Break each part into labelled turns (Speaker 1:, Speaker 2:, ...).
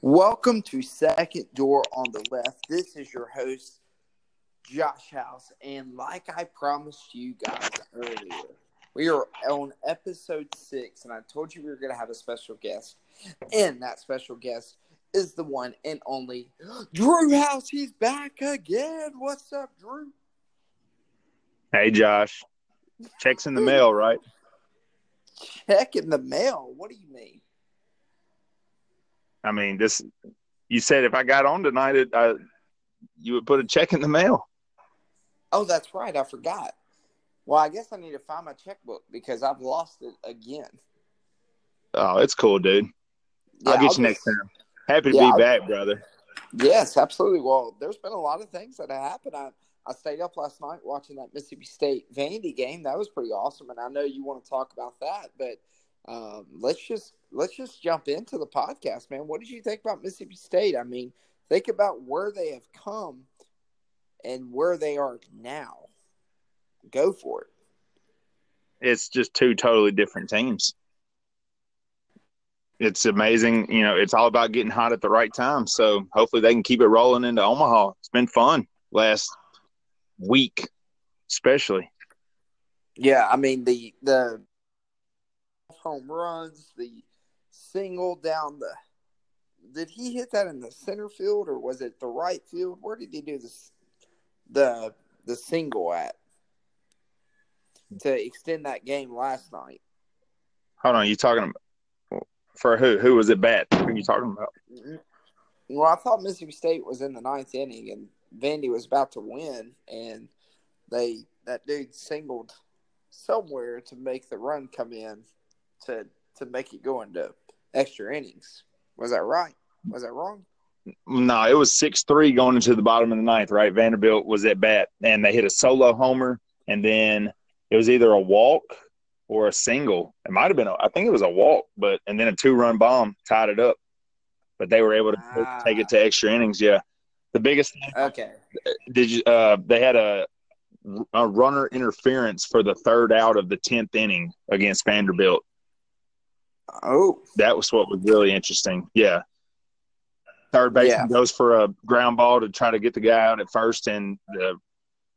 Speaker 1: Welcome to Second Door on the Left. This is your host, Josh House. And like I promised you guys earlier, we are on episode six, and I told you we were going to have a special guest. And that special guest is the one and only Drew House. He's back again. What's up, Drew?
Speaker 2: Hey, Josh. Checks in the mail, right?
Speaker 1: Check in the mail. What do you mean?
Speaker 2: I mean, this. You said if I got on tonight, it, I, you would put a check in the mail.
Speaker 1: Oh, that's right. I forgot. Well, I guess I need to find my checkbook because I've lost it again.
Speaker 2: Oh, it's cool, dude.
Speaker 1: Yeah,
Speaker 2: I'll get
Speaker 1: I'll
Speaker 2: you
Speaker 1: just-
Speaker 2: next time. Happy to
Speaker 1: Yeah,
Speaker 2: be
Speaker 1: I'll-
Speaker 2: back, brother.
Speaker 1: Yes, absolutely. Well, there's been a lot of things that have happened. I, I stayed up last night watching that Mississippi State Vandy game. That was pretty awesome, and I know you want to talk about that. But um, let's just let's just jump into the podcast, man. What did you think about Mississippi State? I mean, think about where they have come and where they are now. Go for it.
Speaker 2: It's just two totally different teams. It's amazing. You know, it's all about getting hot at the right time. So hopefully they can keep it rolling into Omaha. It's been fun last week, especially.
Speaker 1: Yeah, I mean the the home runs, the single down the. Did he hit that in the center field or was it the right field? Where did he do this? The the single at to extend that game last night.
Speaker 2: Hold on, you talking about for who? Who was it bat? Who are you talking about? Mm-hmm.
Speaker 1: Well, I thought Mississippi State was in the ninth inning and Vandy was about to win, and they that dude singled somewhere to make the run come in to to make it go into extra innings. Was that right? Was that wrong?
Speaker 2: No, it was six three going into the bottom of the ninth. Right, Vanderbilt was at bat, and they hit a solo homer, and then it was either a walk or a single. It might have been, a, I think it was a walk, but and then a two run bomb tied it up. But they were able to
Speaker 1: Ah.
Speaker 2: take it to extra innings. Yeah, the biggest thing
Speaker 1: Okay.
Speaker 2: did you? Uh, they had a a runner interference for the third out of the tenth inning against Vanderbilt.
Speaker 1: Oh,
Speaker 2: That was what was really interesting. Yeah. Third baseman
Speaker 1: Yeah.
Speaker 2: goes for a ground ball to try to get the guy out at first, and the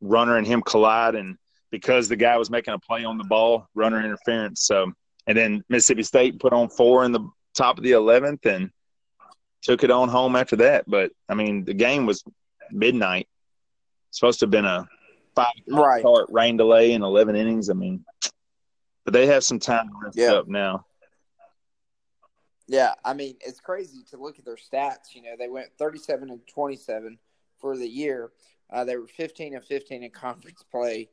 Speaker 2: runner and him collide. And because the guy was making a play on the ball, runner interference. So, and then Mississippi State put on four in the top of the 11th and took it on home after that. But, I mean, the game was midnight. supposed to have been a five
Speaker 1: right.
Speaker 2: start rain delay in 11 innings. I mean, but they have some time to rest
Speaker 1: Yeah.
Speaker 2: up now.
Speaker 1: Yeah, I mean it's crazy to look at their stats. You know, they went 37 and 27 for the year. Uh, they were 15 and 15 in conference play.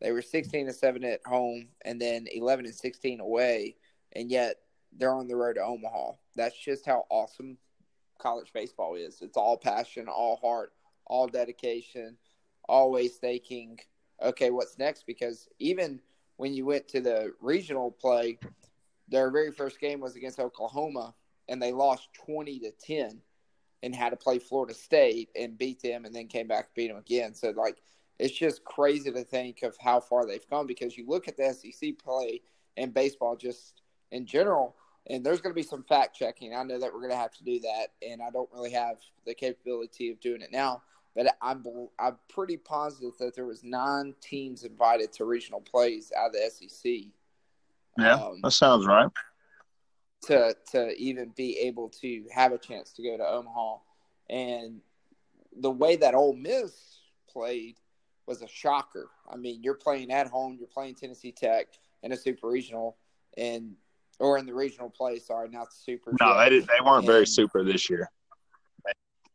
Speaker 1: They were 16 and 7 at home, and then 11 and 16 away. And yet they're on the road to Omaha. That's just how awesome college baseball is. It's all passion, all heart, all dedication, always thinking, okay, what's next? Because even when you went to the regional play, their very first game was against Oklahoma, and they lost 20 to 10 and had to play Florida State and beat them and then came back and beat them again. So, like, it's just crazy to think of how far they've come because you look at the SEC play and baseball just in general, and there's going to be some fact checking. I know that we're going to have to do that, and I don't really have the capability of doing it now. But I'm I'm pretty positive that there was nine teams invited to regional plays out of the SEC.
Speaker 2: Yeah,
Speaker 1: Um,
Speaker 2: that sounds right.
Speaker 1: to to even be able to have a chance to go to Omaha. And the way that Ole Miss played was a shocker. I mean, you're playing at home, you're playing Tennessee Tech in a super regional, and or in the regional play. Sorry, not super.
Speaker 2: No,
Speaker 1: yet.
Speaker 2: they did, they weren't very super this year.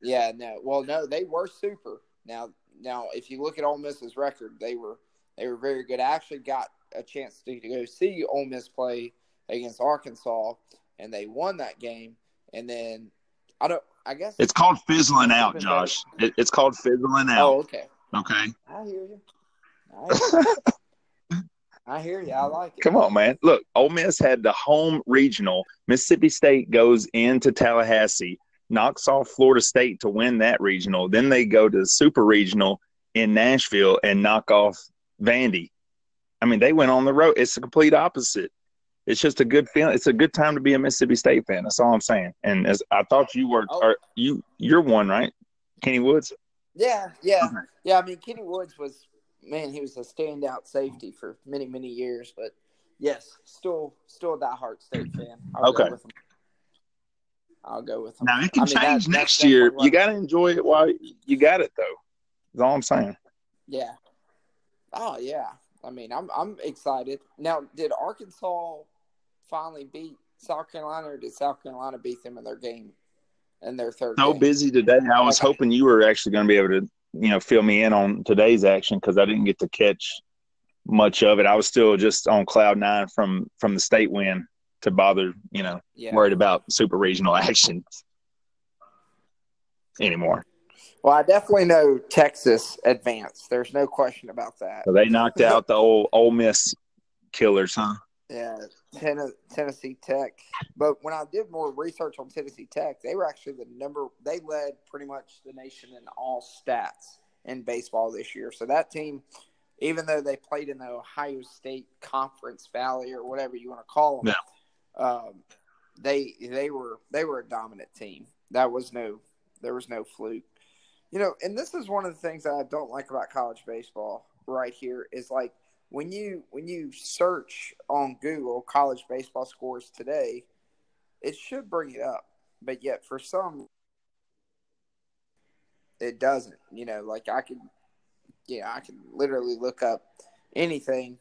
Speaker 1: Yeah, no. Well, no, they were super. Now, now, if you look at Ole Miss's record, they were they were very good. I actually got a chance to, to go see Ole Miss play against Arkansas, and they won that game. And then I don't. I guess
Speaker 2: It's called fizzling out, Josh. It, it's called fizzling out.
Speaker 1: Oh,
Speaker 2: out.
Speaker 1: okay.
Speaker 2: Okay,
Speaker 1: I hear you. I hear you. I hear you. I like it.
Speaker 2: come on, man. Look, Ole Miss had the home regional. Mississippi State goes into Tallahassee, knocks off Florida State to win that regional. Then they go to the super regional in Nashville and knock off Vandy. I mean, they went on the road. It's the complete opposite. it's just a good feeling. It's a good time to be a Mississippi State fan. That's all I'm saying. And as I thought you were,
Speaker 1: Oh.
Speaker 2: you you're one, right? Kenny Woods.
Speaker 1: Yeah, yeah, yeah. I mean, Kenny Woods was man. He was a standout safety for many, many years. But yes, still, still a diehard state mm-hmm. fan. I'll
Speaker 2: Okay.
Speaker 1: Go with him. I'll go with him.
Speaker 2: Now it can
Speaker 1: I mean,
Speaker 2: change
Speaker 1: that's
Speaker 2: next year. You got to enjoy it while you got it, though. That's all I'm saying.
Speaker 1: Yeah. Oh yeah. I mean, I'm I'm excited. Now, did Arkansas finally beat South Carolina, or did South Carolina beat them in their game in their third?
Speaker 2: So
Speaker 1: game?
Speaker 2: busy today. I was
Speaker 1: Okay.
Speaker 2: hoping you were actually going to be able to, you know, fill me in on today's action because I didn't get to catch much of it. I was still just on cloud nine from from the state win to bother, you know,
Speaker 1: Yeah.
Speaker 2: worried about super regional actions anymore.
Speaker 1: Well, I definitely know Texas advanced. There's no question about that.
Speaker 2: So they knocked out the old Ole Miss killers, huh?
Speaker 1: Yeah, Ten- Tennessee Tech. But when I did more research on Tennessee Tech, they were actually the number. They led pretty much the nation in all stats in baseball this year. So that team, even though they played in the Ohio State Conference Valley or whatever you want to call them, um, they they were they were a dominant team. That was no there was no fluke. You know, and this is one of the things that I don't like about college baseball right here is like when you when you search on Google college baseball scores today, it should bring it up, but yet for some it doesn't. You know, like I could yeah, I can literally look up anything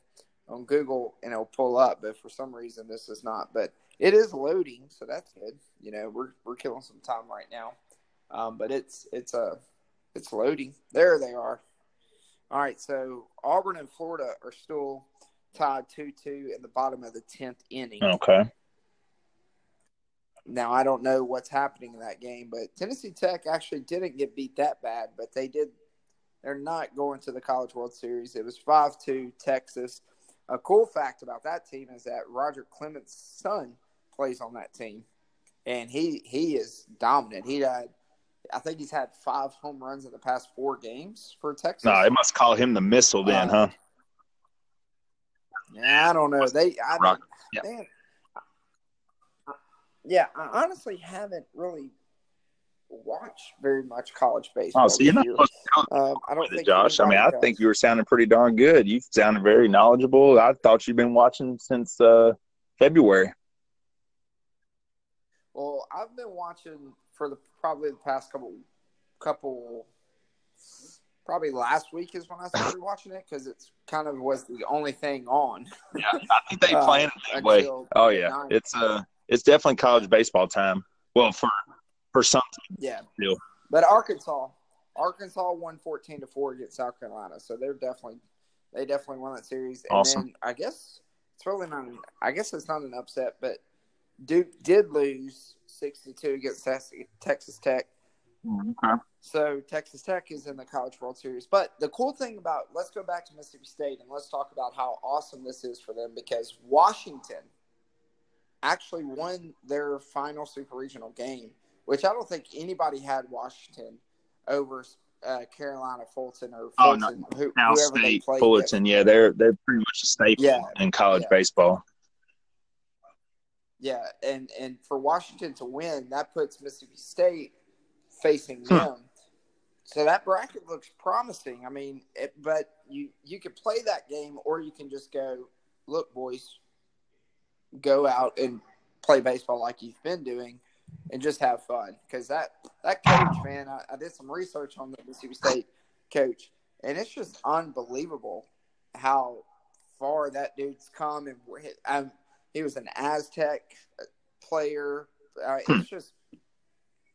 Speaker 1: on Google and it'll pull up, but for some reason this is not. But it is loading, so that's good. You know, we're we're killing some time right now. Um, but it's it's a it's loading. There they are. All right, so Auburn and Florida are still tied 2 2 in the bottom of the 10th inning.
Speaker 2: Okay.
Speaker 1: Now, I don't know what's happening in that game, but Tennessee Tech actually didn't get beat that bad, but they did. They're not going to the College World Series. It was 5 2 Texas. A cool fact about that team is that Roger Clemens' son plays on that team, and he he is dominant. He had, I think he's had five home runs in the past four games for Texas.
Speaker 2: No, they must call him the missile then,
Speaker 1: Uh,
Speaker 2: huh?
Speaker 1: Yeah, I don't know. They, I mean,
Speaker 2: yeah.
Speaker 1: man, yeah, I honestly haven't really watched very much college baseball.
Speaker 2: Oh, so you're not to
Speaker 1: Um, I don't think
Speaker 2: Josh. I mean, I think you were sounding pretty darn good. You sounded very knowledgeable. I thought you'd been watching since uh, February.
Speaker 1: Well, I've been watching for the probably the past couple, couple, probably last week is when I started watching it because it's kind of was the only thing on.
Speaker 2: Yeah, I think they
Speaker 1: Uh,
Speaker 2: plan it that way. Oh yeah,
Speaker 1: nine.
Speaker 2: it's uh, it's definitely college baseball time. Well, for for some,
Speaker 1: Yeah.
Speaker 2: Deal.
Speaker 1: But Arkansas, Arkansas won fourteen to four against South Carolina, so they're definitely they definitely won that series. And
Speaker 2: Awesome.
Speaker 1: then I guess it's really not. An, I guess it's not an upset, but Duke did lose 62 against Texas Tech. So Texas Tech is in the College World Series. But the cool thing about let's go back to Mississippi State and let's talk about how awesome this is for them because Washington actually won their final super regional game, which I don't think anybody had Washington over uh, Carolina Fulton or
Speaker 2: Oh, no.
Speaker 1: Fulton, who, whoever they
Speaker 2: State,
Speaker 1: played
Speaker 2: Fullerton. Yeah, they're they're pretty much a staple
Speaker 1: Yeah,
Speaker 2: in college
Speaker 1: yeah.
Speaker 2: baseball.
Speaker 1: Yeah, and and for Washington to win, that puts Mississippi State facing
Speaker 2: Hmm.
Speaker 1: them. So that bracket looks promising. I mean, it, but you you can play that game, or you can just go, look, boys, go out and play baseball like you've been doing, and just have fun. Because that that coach, man, I, I did some research on the Mississippi State coach, and it's just unbelievable how far that dude's come. And um, he was an Aztec player. Uh, it's just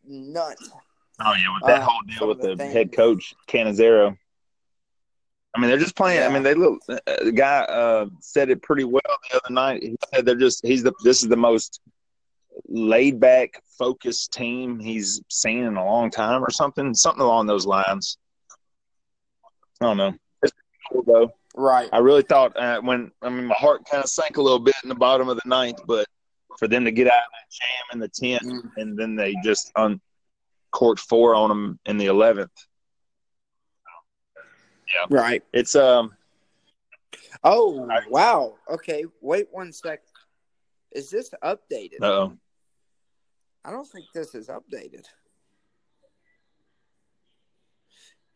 Speaker 1: nuts.
Speaker 2: Oh yeah, with that
Speaker 1: Uh,
Speaker 2: whole deal with
Speaker 1: the
Speaker 2: the head coach Cannizaro. I mean, they're just playing. I mean, they look. Uh, the guy uh, said it pretty well the other night. He said they're just. He's the. This is the most laid back, focused team he's seen in a long time, or something. Something along those lines. I don't know. It's cool though.
Speaker 1: Right.
Speaker 2: I really thought uh, when I mean my heart kind of sank a little bit in the bottom of the ninth, but for them to get out of that jam in the tenth,
Speaker 1: Mm.
Speaker 2: and then they just uncorked four on them in the eleventh. Yeah.
Speaker 1: Right.
Speaker 2: It's um
Speaker 1: Oh wow. Okay. Wait one sec. Is this updated?
Speaker 2: Uh oh.
Speaker 1: I don't think this is updated.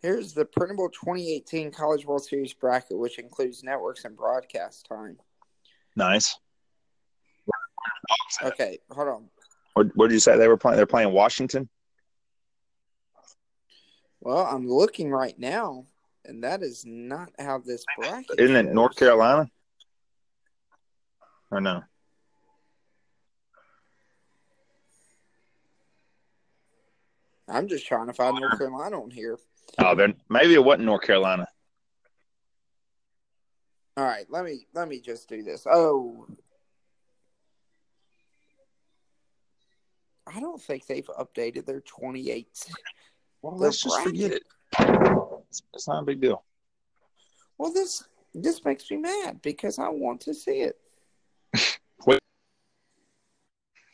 Speaker 1: Here's the printable 2018 College World Series bracket, which includes networks and broadcast time.
Speaker 2: Nice.
Speaker 1: Okay, hold on.
Speaker 2: What, what did you say they were playing? They're playing Washington.
Speaker 1: Well, I'm looking right now, and that is not how this bracket.
Speaker 2: Isn't it
Speaker 1: shows.
Speaker 2: North Carolina? Or no?
Speaker 1: I'm just trying to find North Carolina on here.
Speaker 2: Oh, then maybe it wasn't North Carolina.
Speaker 1: All right, let me let me just do this. Oh, I don't think they've updated their 28.
Speaker 2: Well,
Speaker 1: Their
Speaker 2: let's just forget it. It's, not a big deal.
Speaker 1: Well, this this makes me mad because I want to see it.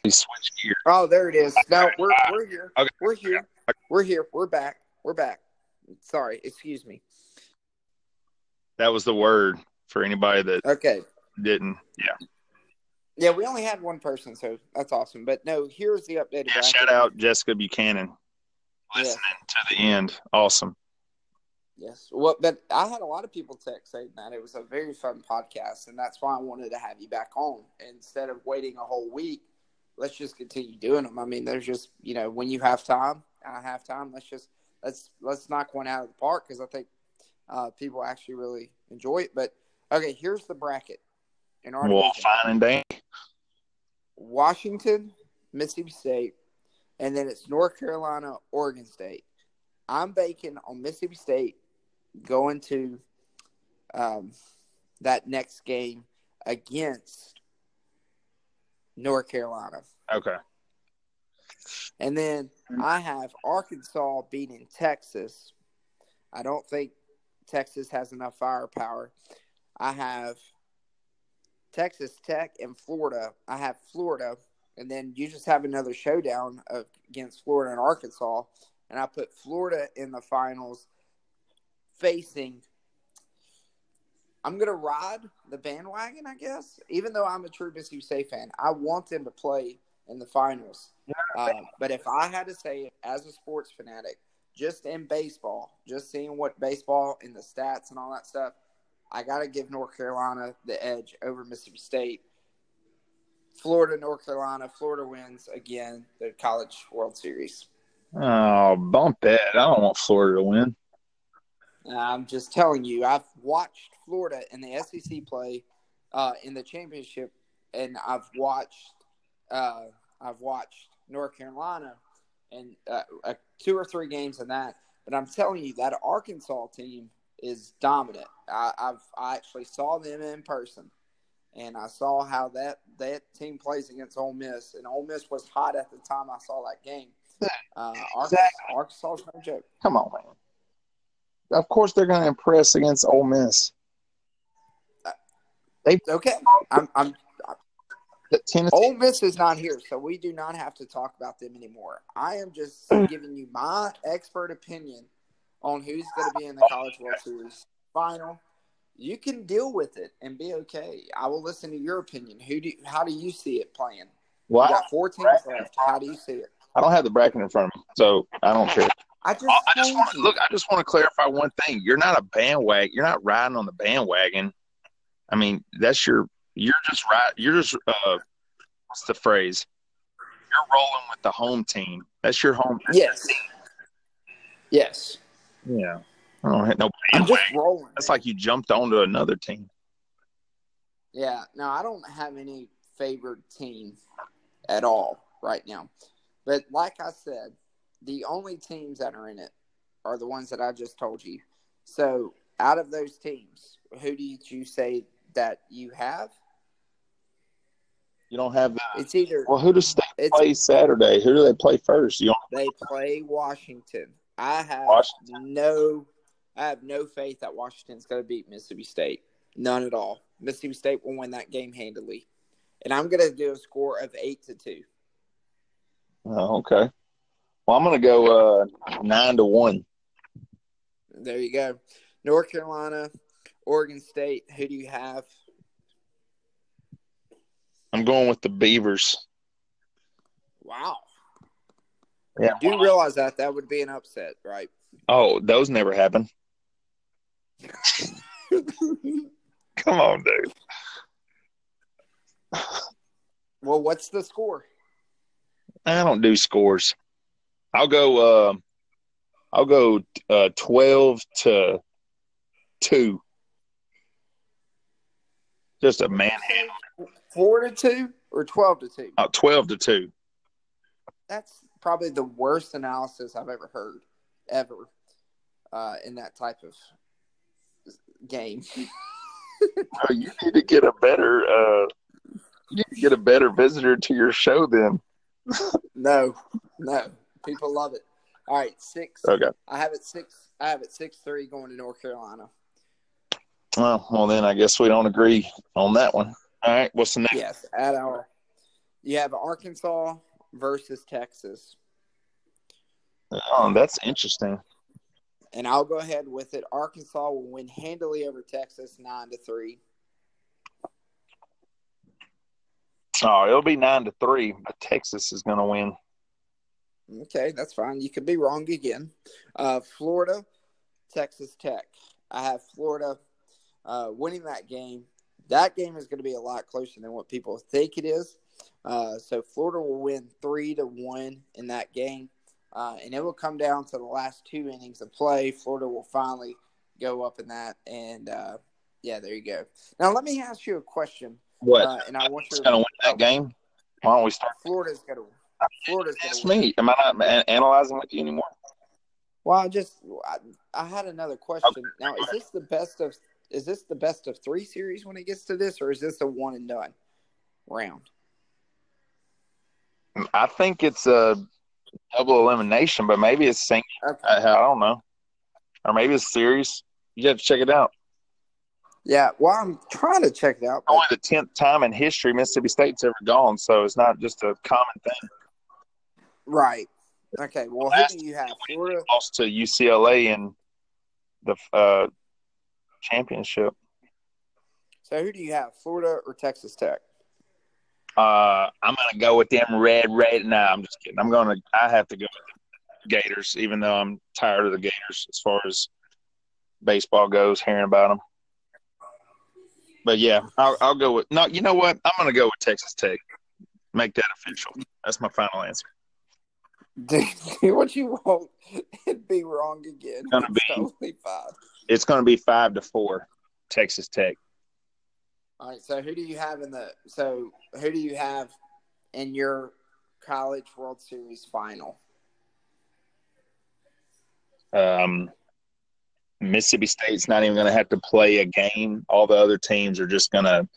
Speaker 2: We switch gears.
Speaker 1: Oh, there it is. No, we're we're here.
Speaker 2: Okay.
Speaker 1: We're here. We're here. We're back. We're back. Sorry, excuse me.
Speaker 2: That was the word for anybody that
Speaker 1: Okay.
Speaker 2: didn't. Yeah.
Speaker 1: Yeah, we only had one person, so that's awesome. But no, here's the updated.
Speaker 2: yeah shout out Jessica Buchanan. Listening to the end. Awesome.
Speaker 1: Yes. Well, but I had a lot of people text saying that it was a very fun podcast, and that's why I wanted to have you back on instead of waiting a whole week. Let's just continue doing them. I mean, there's just you know when you have time, I have time. Let's just let's let's knock one out of the park because I think uh, people actually really enjoy it. But okay, here's the bracket in our
Speaker 2: Well,
Speaker 1: division.
Speaker 2: fine and dandy.
Speaker 1: Washington, Mississippi State, and then it's North Carolina, Oregon State. I'm baking on Mississippi State going to um, that next game against North Carolina.
Speaker 2: Okay.
Speaker 1: And then mm-hmm. I have Arkansas beating Texas. I don't think Texas has enough firepower. I have Texas Tech and Florida. I have Florida, and then you just have another showdown of, against Florida and Arkansas. And I put Florida in the finals facing. I'm going to ride the bandwagon, I guess. Even though I'm a true Mississippi State fan, I want them to play in the finals. Uh, but if I had to say it as a sports fanatic, just in baseball, just seeing what baseball and the stats and all that stuff, I got to give North Carolina the edge over Mississippi State. Florida, North Carolina, Florida wins again the College World Series.
Speaker 2: Oh, bump that. I don't want Florida to win.
Speaker 1: I'm just telling you, I've watched Florida in the SEC play uh, in the championship, and I've watched uh, I've watched North Carolina and uh, uh, two or three games in that. But I'm telling you, that Arkansas team is dominant. I, I've I actually saw them in person, and I saw how that that team plays against Ole Miss, and Ole Miss was hot at the time I saw that game. Uh, Arkansas, no joke.
Speaker 2: Come on, man. Of course they're going to impress against Ole Miss.
Speaker 1: They Okay, I'm, I'm
Speaker 2: Tennessee.
Speaker 1: Ole Miss is not here, so we do not have to talk about them anymore. I am just mm. giving you my expert opinion on who's going to be in the College World Series final. You can deal with it and be okay. I will listen to your opinion. Who do? How do you see it playing?
Speaker 2: Well,
Speaker 1: You got four teams left. How do you see it?
Speaker 2: I don't have the bracket in front of me, so I don't care.
Speaker 1: I just,
Speaker 2: I just want to look. I just want to clarify one thing. You're not a bandwagon. You're not riding on the bandwagon. I mean, that's your. You're just right. You're just. Uh, what's the phrase? You're rolling with the home team. That's your home.
Speaker 1: Yes. Yes.
Speaker 2: Yeah. I don't have no
Speaker 1: I'm just rolling.
Speaker 2: That's like you jumped onto another team.
Speaker 1: Yeah, no, I don't have any favored team at all right now. But like I said, the only teams that are in it are the ones that I just told you. So, out of those teams, who did you say that you have?
Speaker 2: You don't have the.
Speaker 1: It's either
Speaker 2: Well, who does State
Speaker 1: It's-
Speaker 2: play Saturday? Who do they play first? You don't.
Speaker 1: they play Washington. I have
Speaker 2: Washington.
Speaker 1: no I have no faith that Washington's going to beat Mississippi State. None at all. Mississippi State will win that game handily. And I'm going to do a score of 8 to 2.
Speaker 2: Oh, okay. Well, I'm going to go uh, nine to one.
Speaker 1: There you go. North Carolina, Oregon State. Who do you have?
Speaker 2: I'm going with the Beavers.
Speaker 1: Wow.
Speaker 2: Yeah.
Speaker 1: You do realize that that would be an upset, right?
Speaker 2: Oh, those never happen. Come on, dude.
Speaker 1: Well, what's the score?
Speaker 2: I don't do scores. I'll go. Uh, I'll go uh, twelve to two. Just a manhandle.
Speaker 1: Four to two or twelve to two?
Speaker 2: Uh, twelve to two.
Speaker 1: That's probably the worst analysis I've ever heard, ever, uh, in that type of game.
Speaker 2: Oh, you need to get a better. Uh, you need to get a better visitor to your show. Then.
Speaker 1: no, no, people love it. All right, six.
Speaker 2: Okay.
Speaker 1: I have it six. I have it six three going to North Carolina.
Speaker 2: Well, well, then I guess we don't agree on that one. All right. What's the next?
Speaker 1: Yes, at our. You have Arkansas versus Texas,
Speaker 2: Oh, that's interesting.
Speaker 1: and I'll go ahead with it. Arkansas will win handily over Texas, nine to three.
Speaker 2: Oh, it'll be nine to three, but Texas is going to win.
Speaker 1: Okay, that's fine. You could be wrong again. Uh, Florida, Texas Tech. I have Florida uh, winning that game. That game is going to be a lot closer than what people think it is. Uh, so Florida will win three to one in that game, uh, and it will come down to the last two innings of play. Florida will finally go up in that, and uh, yeah, there you go. Now let me ask you a question,
Speaker 2: What?
Speaker 1: uh, and I want
Speaker 2: Who's
Speaker 1: your
Speaker 2: going to win that game? Why don't we start?
Speaker 1: Florida's going to. Florida's going
Speaker 2: That's
Speaker 1: to
Speaker 2: me. Am I not analyzing with you anymore?
Speaker 1: Well, I just I, I had another question. Now, is this the best of is this the best of three series when it gets to this, or is this a one and done round?
Speaker 2: I think it's a double elimination, but maybe it's single.
Speaker 1: Okay.
Speaker 2: I, I don't know, or maybe it's series. You have to check it out.
Speaker 1: Yeah. Well, I'm trying to check it out. but-
Speaker 2: Only the tenth time in history Mississippi State's ever gone, so it's not just a common thing.
Speaker 1: right. Okay. Well, who do you have? Florida.
Speaker 2: Lost to UCLA in the uh, championship.
Speaker 1: So who do you have? Florida or Texas Tech?
Speaker 2: Uh, I'm gonna go with them red, red. Nah, I'm just kidding. I'm gonna. I have to go with the Gators, even though I'm tired of the Gators as far as baseball goes. Hearing about them, but yeah, I'll, I'll go with. No, you know what? I'm gonna go with Texas Tech. Make that official. That's my final answer.
Speaker 1: Do what you want and be wrong again.
Speaker 2: Gonna
Speaker 1: It's
Speaker 2: be-
Speaker 1: totally fine.
Speaker 2: It's gonna be five to four, Texas Tech.
Speaker 1: All right. So who do you have in the? So who do you have in your college World Series final?
Speaker 2: Um, Mississippi State's not even gonna have to play a game. All the other teams are just gonna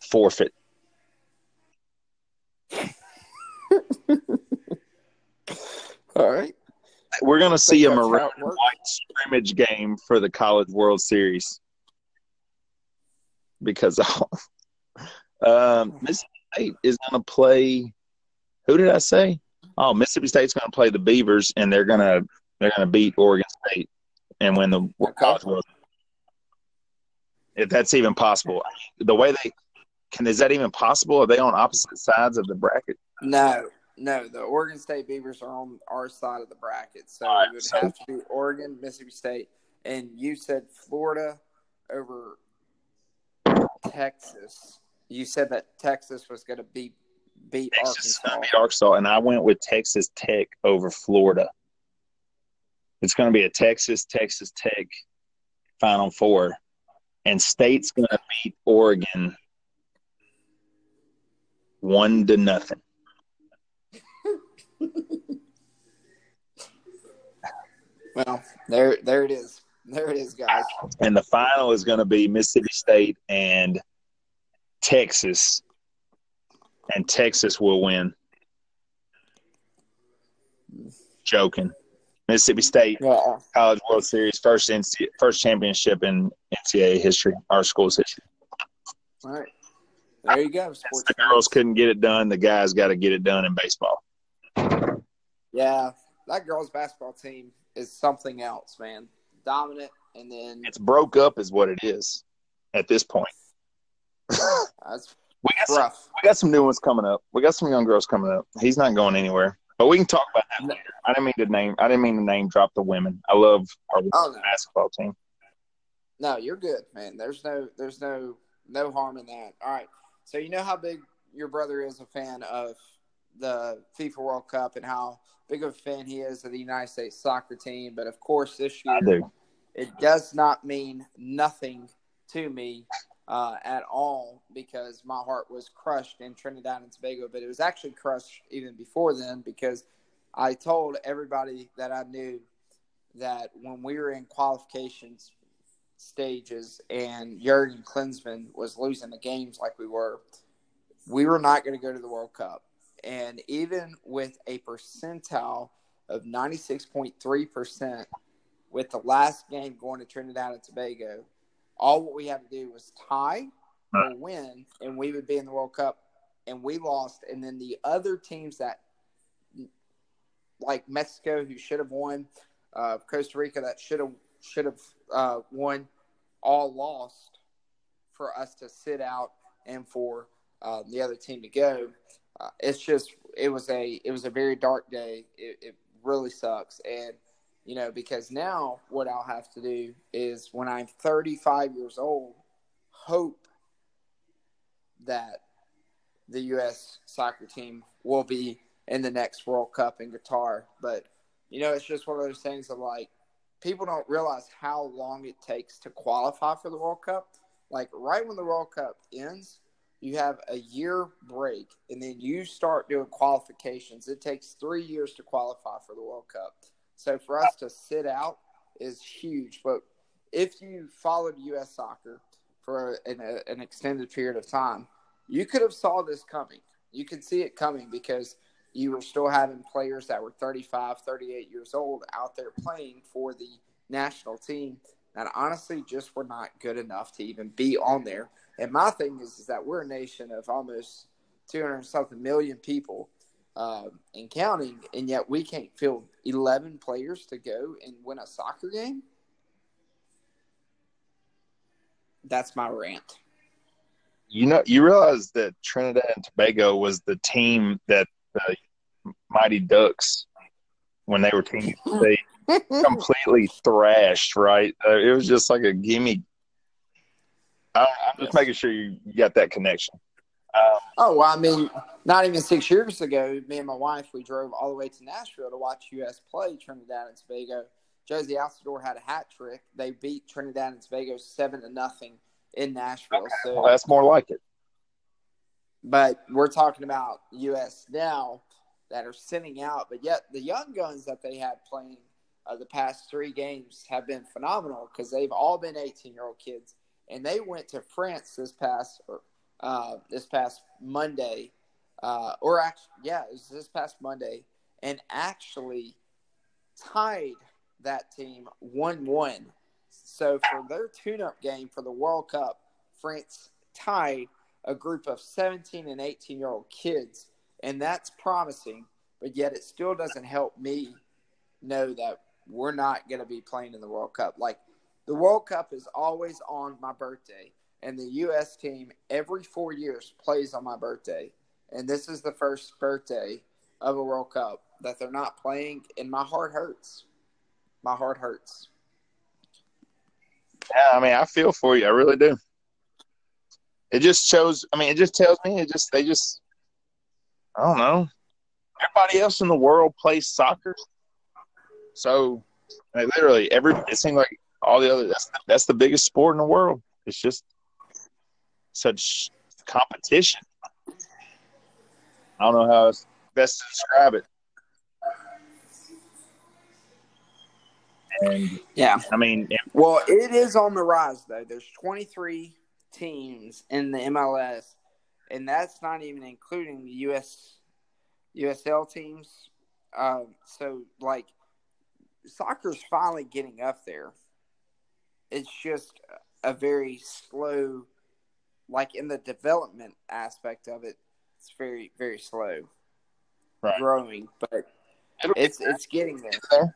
Speaker 2: forfeit.
Speaker 1: All right.
Speaker 2: We're gonna see a maroon white scrimmage game for the College World Series because um, Mississippi State is gonna play. Who did I say? Oh, Mississippi State's gonna play the Beavers, and they're gonna they're gonna beat Oregon State and win the
Speaker 1: Okay.
Speaker 2: College World. If that's even possible, the way they can is that even possible? Are they on opposite sides of the bracket?
Speaker 1: No, no. The Oregon State Beavers are on our side of the bracket, so
Speaker 2: right,
Speaker 1: it would
Speaker 2: so-
Speaker 1: have to be Oregon, Mississippi State, and you said Florida over Texas. You said that Texas was going to beat beat
Speaker 2: Texas is
Speaker 1: Arkansas.
Speaker 2: going to beat Arkansas, and I went with Texas Tech over Florida. It's going to be a Texas Texas Tech Final Four, and State's going to beat Oregon one to nothing.
Speaker 1: Well, there, there it is. There it is, guys.
Speaker 2: And the final is going to be Mississippi State and Texas, and Texas will win. Joking. Mississippi State
Speaker 1: Yeah.
Speaker 2: College World Series, first NCAA, first championship in NCAA history, our school's history.
Speaker 1: All right. There you go. Sports
Speaker 2: The girls couldn't get it done. The guys got to get it done in baseball.
Speaker 1: Yeah, that girls' basketball team is something else, man. Dominant, and then
Speaker 2: It's broke up, is what it is at this point.
Speaker 1: that's
Speaker 2: We got some, we got some new ones coming up. We got some young girls coming up. He's not going anywhere. But we can talk about that later. I didn't mean to name. I didn't mean to name drop the women. I love our
Speaker 1: Oh, no.
Speaker 2: basketball team.
Speaker 1: No, you're good, man. There's no there's no no harm in that. All right. So you know how big your brother is a fan of the FIFA World Cup and how big of a fan he is of the United States soccer team, but of course this year
Speaker 2: do.
Speaker 1: it does not mean nothing to me uh, at all because my heart was crushed in Trinidad and Tobago, but it was actually crushed even before then because I told everybody that I knew that when we were in qualifications stages and Jurgen Klinsmann was losing the games like we were, we were not going to go to the World Cup. And even with a percentile of 96.3%, with the last game going to Trinidad and Tobago, all what we had to do was tie or win, and we would be in the World Cup. And we lost. And then the other teams that, like Mexico, who should have won, uh, Costa Rica, that should have should have uh, won, all lost for us to sit out and for uh, the other team to go. It's just it was a it was a very dark day. It, it really sucks, and you know because now what I'll have to do is when I'm 35 years old, hope that the U.S. soccer team will be in the next World Cup in Qatar. But you know, it's just one of those things of like people don't realize how long it takes to qualify for the World Cup. Like right when the World Cup ends, you have a year break, and then you start doing qualifications. It takes three years to qualify for the World Cup. So for us to sit out is huge. But if you followed U.S. soccer for an, an extended period of time, you could have saw this coming. You could see it coming because you were still having players that were 35, 38 years old out there playing for the national team that honestly just were not good enough to even be on there. And my thing is, is that we're a nation of almost 200 something million people um, and counting, and yet we can't field 11 players to go and win a soccer game. That's my rant.
Speaker 2: You know, you realize that Trinidad and Tobago was the team that the Mighty Ducks, when they were team, they completely thrashed. Right? Uh, it was just like a gimme. I, I'm just
Speaker 1: Yes.
Speaker 2: making sure you got that connection. Um,
Speaker 1: Oh, well, I mean, not even six years ago, me and my wife, we drove all the way to Nashville to watch U.S. play Trinidad and Tobago. Jozy Altidore had a hat trick. They beat Trinidad and Tobago seven to nothing in Nashville. So,
Speaker 2: well, that's more like it.
Speaker 1: but we're talking about U.S. now that are sitting out, but yet the young guns that they had playing uh, the past three games have been phenomenal because they've all been 18 year old kids, and they went to France this past uh, this past Monday, uh, or actually, yeah, it was this past Monday, and actually tied that team one one. So for their tune-up game for the World Cup, France tied a group of 17 and 18 year old kids, and that's promising. But yet, it still doesn't help me know that we're not going to be playing in the World Cup. Like the World Cup is always on my birthday, and the U.S. team every four years plays on my birthday, and this is the first birthday of a World Cup that they're not playing, and my heart hurts. My heart hurts.
Speaker 2: Yeah, I mean, I feel for you. I really do. It just shows. I mean, it just tells me. It just they just. I don't know. Everybody else in the world plays soccer, so like, literally every. It seems like all the other. That's that's the biggest sport in the world. It's just such competition. I don't know how it's best to describe it. And
Speaker 1: Yeah.
Speaker 2: I mean,
Speaker 1: Well, it is on the rise though. There's 23 teams in the MLS, and that's not even including the US USL teams. Um, so like, soccer's finally getting up there. It's just a very slow, like in the development aspect of it, it's very very slow
Speaker 2: Right.
Speaker 1: growing, but it's it's getting there.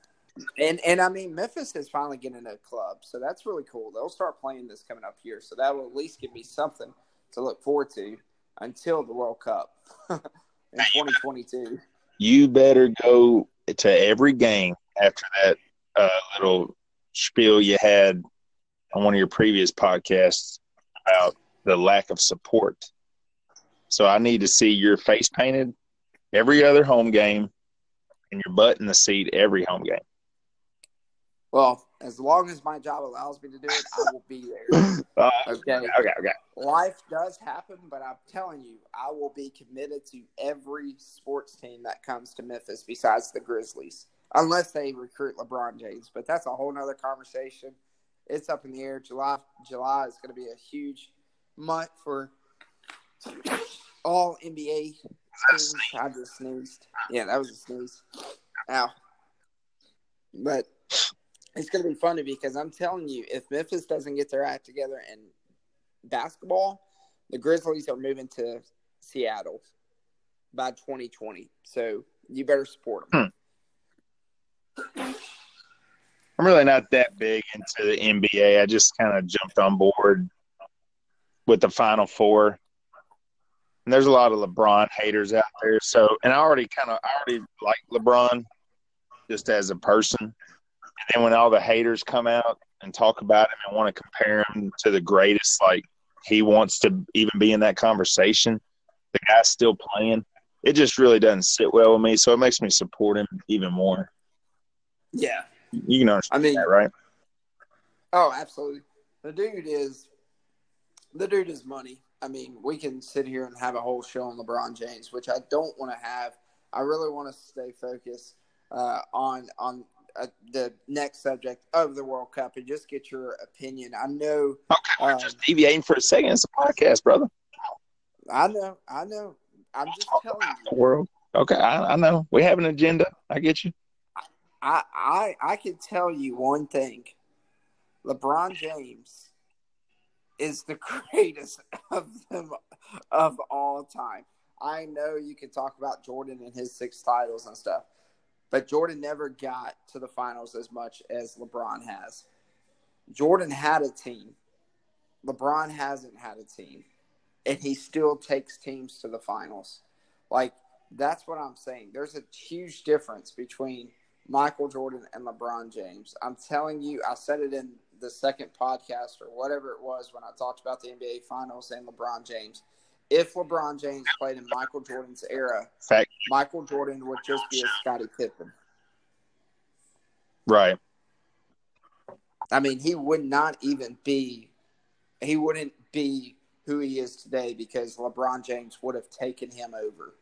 Speaker 1: And and I mean Memphis is finally getting a club, so that's really cool. They'll start playing this coming up here, so that will at least give me something to look forward to. until the World Cup in 2022.
Speaker 2: You better go to every game after that uh, little spiel you had on one of your previous podcasts about the lack of support. So I need to see your face painted every other home game and your butt in the seat every home game.
Speaker 1: Well, as long as my job allows me to do it, I will be there.
Speaker 2: Uh,
Speaker 1: Okay.
Speaker 2: okay, okay.
Speaker 1: Life does happen, but I'm telling you, I will be committed to every sports team that comes to Memphis besides the Grizzlies, unless they recruit LeBron James. But that's a whole nother conversation. It's up in the air. July July is going to be a huge month for all NBA teams. I just sneezed. Yeah, that was a sneeze. Ow. But it's going to be funny because I'm telling you, if Memphis doesn't get their act together in basketball, the Grizzlies are moving to Seattle by 2020. So you better support them. Hmm.
Speaker 2: I'm really not that big into the NBA. I just kind of jumped on board with the Final Four. And there's a lot of LeBron haters out there. So, and I already kind of, I already like LeBron just as a person. And then when all the haters come out and talk about him and want to compare him to the greatest, like he wants to even be in that conversation, the guy's still playing. It just really doesn't sit well with me. So it makes me support him even more.
Speaker 1: Yeah.
Speaker 2: You can understand
Speaker 1: I mean,
Speaker 2: that, right?
Speaker 1: Oh, absolutely. The dude is the dude is money. I mean, we can sit here and have a whole show on LeBron James, which I don't want to have. I really want to stay focused uh, on on uh, the next subject of the World Cup and just get your opinion. I know,
Speaker 2: Okay, we're
Speaker 1: um,
Speaker 2: just deviating for a second. It's a podcast, brother.
Speaker 1: I know, I know. I'm just telling you.
Speaker 2: the world. Okay, I, I know. We have an agenda. I get you.
Speaker 1: I I I can tell you one thing. LeBron James is the greatest of them of all time. I know you can talk about Jordan and his six titles and stuff, but Jordan never got to the finals as much as LeBron has. Jordan had a team. LeBron hasn't had a team, and he still takes teams to the finals. Like that's what I'm saying. There's a huge difference between Michael Jordan and LeBron James. I'm telling you, I said it in the second podcast or whatever it was when I talked about the NBA Finals and LeBron James. If LeBron James played in Michael Jordan's era,
Speaker 2: Fact.
Speaker 1: Michael Jordan would just be a Scottie Pippen.
Speaker 2: Right.
Speaker 1: I mean, he would not even be, he wouldn't be who he is today because LeBron James would have taken him over.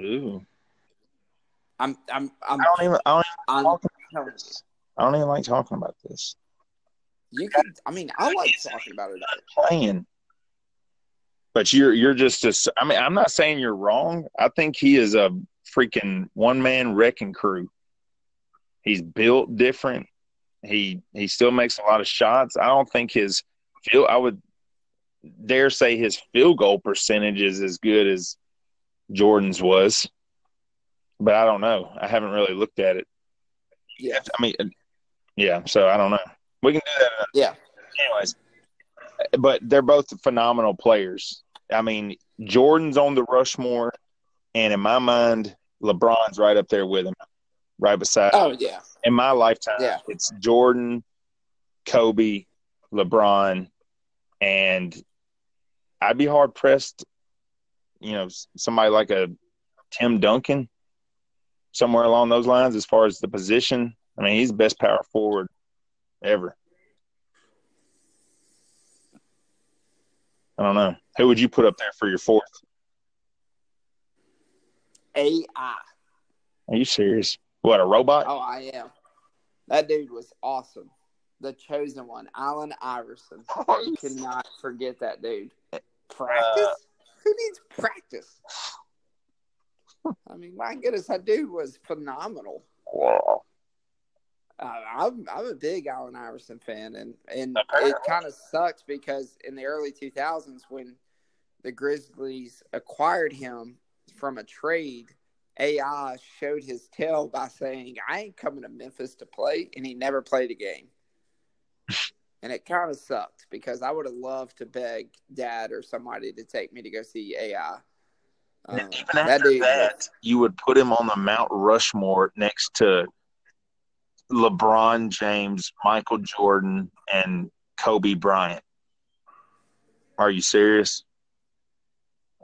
Speaker 2: Ooh.
Speaker 1: I'm, I'm, I'm,
Speaker 2: I don't even. I don't,
Speaker 1: I'm
Speaker 2: talk about this. I don't even like talking about this.
Speaker 1: You can, I mean, I like talking about it.
Speaker 2: Playing. But you're you're just a. I mean, I'm not saying you're wrong. I think he is a freaking one man wrecking crew. He's built different. He he still makes a lot of shots. I don't think his field. I would dare say his field goal percentage is as good as Jordan's was, but I don't know. I haven't really looked at it.
Speaker 1: Yeah.
Speaker 2: I mean, yeah. So I don't know. We can do that.
Speaker 1: Uh, yeah.
Speaker 2: Anyways, but they're both phenomenal players. I mean, Jordan's on the Rushmore, and in my mind, LeBron's right up there with him, right beside.
Speaker 1: Oh, yeah.
Speaker 2: In my lifetime,
Speaker 1: Yeah.
Speaker 2: it's Jordan, Kobe, LeBron, and I'd be hard pressed. You know, somebody like a Tim Duncan, somewhere along those lines, as far as the position. I mean, he's the best power forward ever. I don't know. Who would you put up there for your fourth?
Speaker 1: AI.
Speaker 2: Are you serious? What, a robot?
Speaker 1: Oh, I am. That dude was awesome. The chosen one, Allen Iverson. You cannot forget that dude. Practice? Uh, Who needs practice? I mean, my goodness, that dude was phenomenal.
Speaker 2: Wow.
Speaker 1: Uh, I'm I'm a big Allen Iverson fan, and and
Speaker 2: Okay.
Speaker 1: it kind of sucks because in the early 2000s when the Grizzlies acquired him from a trade, AI showed his tail by saying, "I ain't coming to Memphis to play," and he never played a game. and it kind of sucked because I would have loved to beg Dad or somebody to take me to go see AI.
Speaker 2: Um, even after that, that, you would put him on the Mount Rushmore next to LeBron James, Michael Jordan, and Kobe Bryant. Are you serious?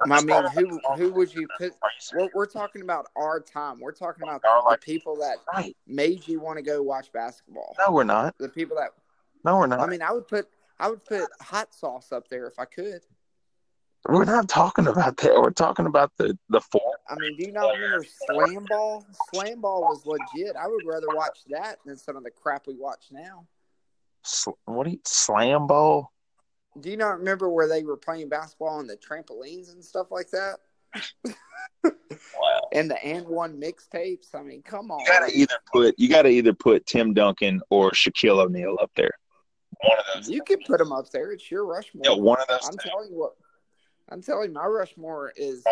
Speaker 1: I mean, who who would you put? We're, we're talking about our time. We're talking about the, people that right. made you want to go watch basketball.
Speaker 2: No, we're not.
Speaker 1: The people that.
Speaker 2: No, we're not.
Speaker 1: I mean, I would put I would put hot sauce up there if I could.
Speaker 2: We're not talking about that. We're talking about the the four.
Speaker 1: I mean, do you not remember SlamBall? Slam Ball was legit. I would rather watch that than some of the crap we watch now.
Speaker 2: What do you SlamBall?
Speaker 1: Do you not remember where they were playing basketball on the trampolines and stuff like that? wow. And the AND1 mixtapes. I mean, come on.
Speaker 2: You gotta either put you gotta either put Tim Duncan or Shaquille O'Neal up there.
Speaker 1: One of those. You can put them up there. It's your Rushmore.
Speaker 2: Yeah, one of those.
Speaker 1: I'm two. telling you what. I'm telling you, my Rushmore is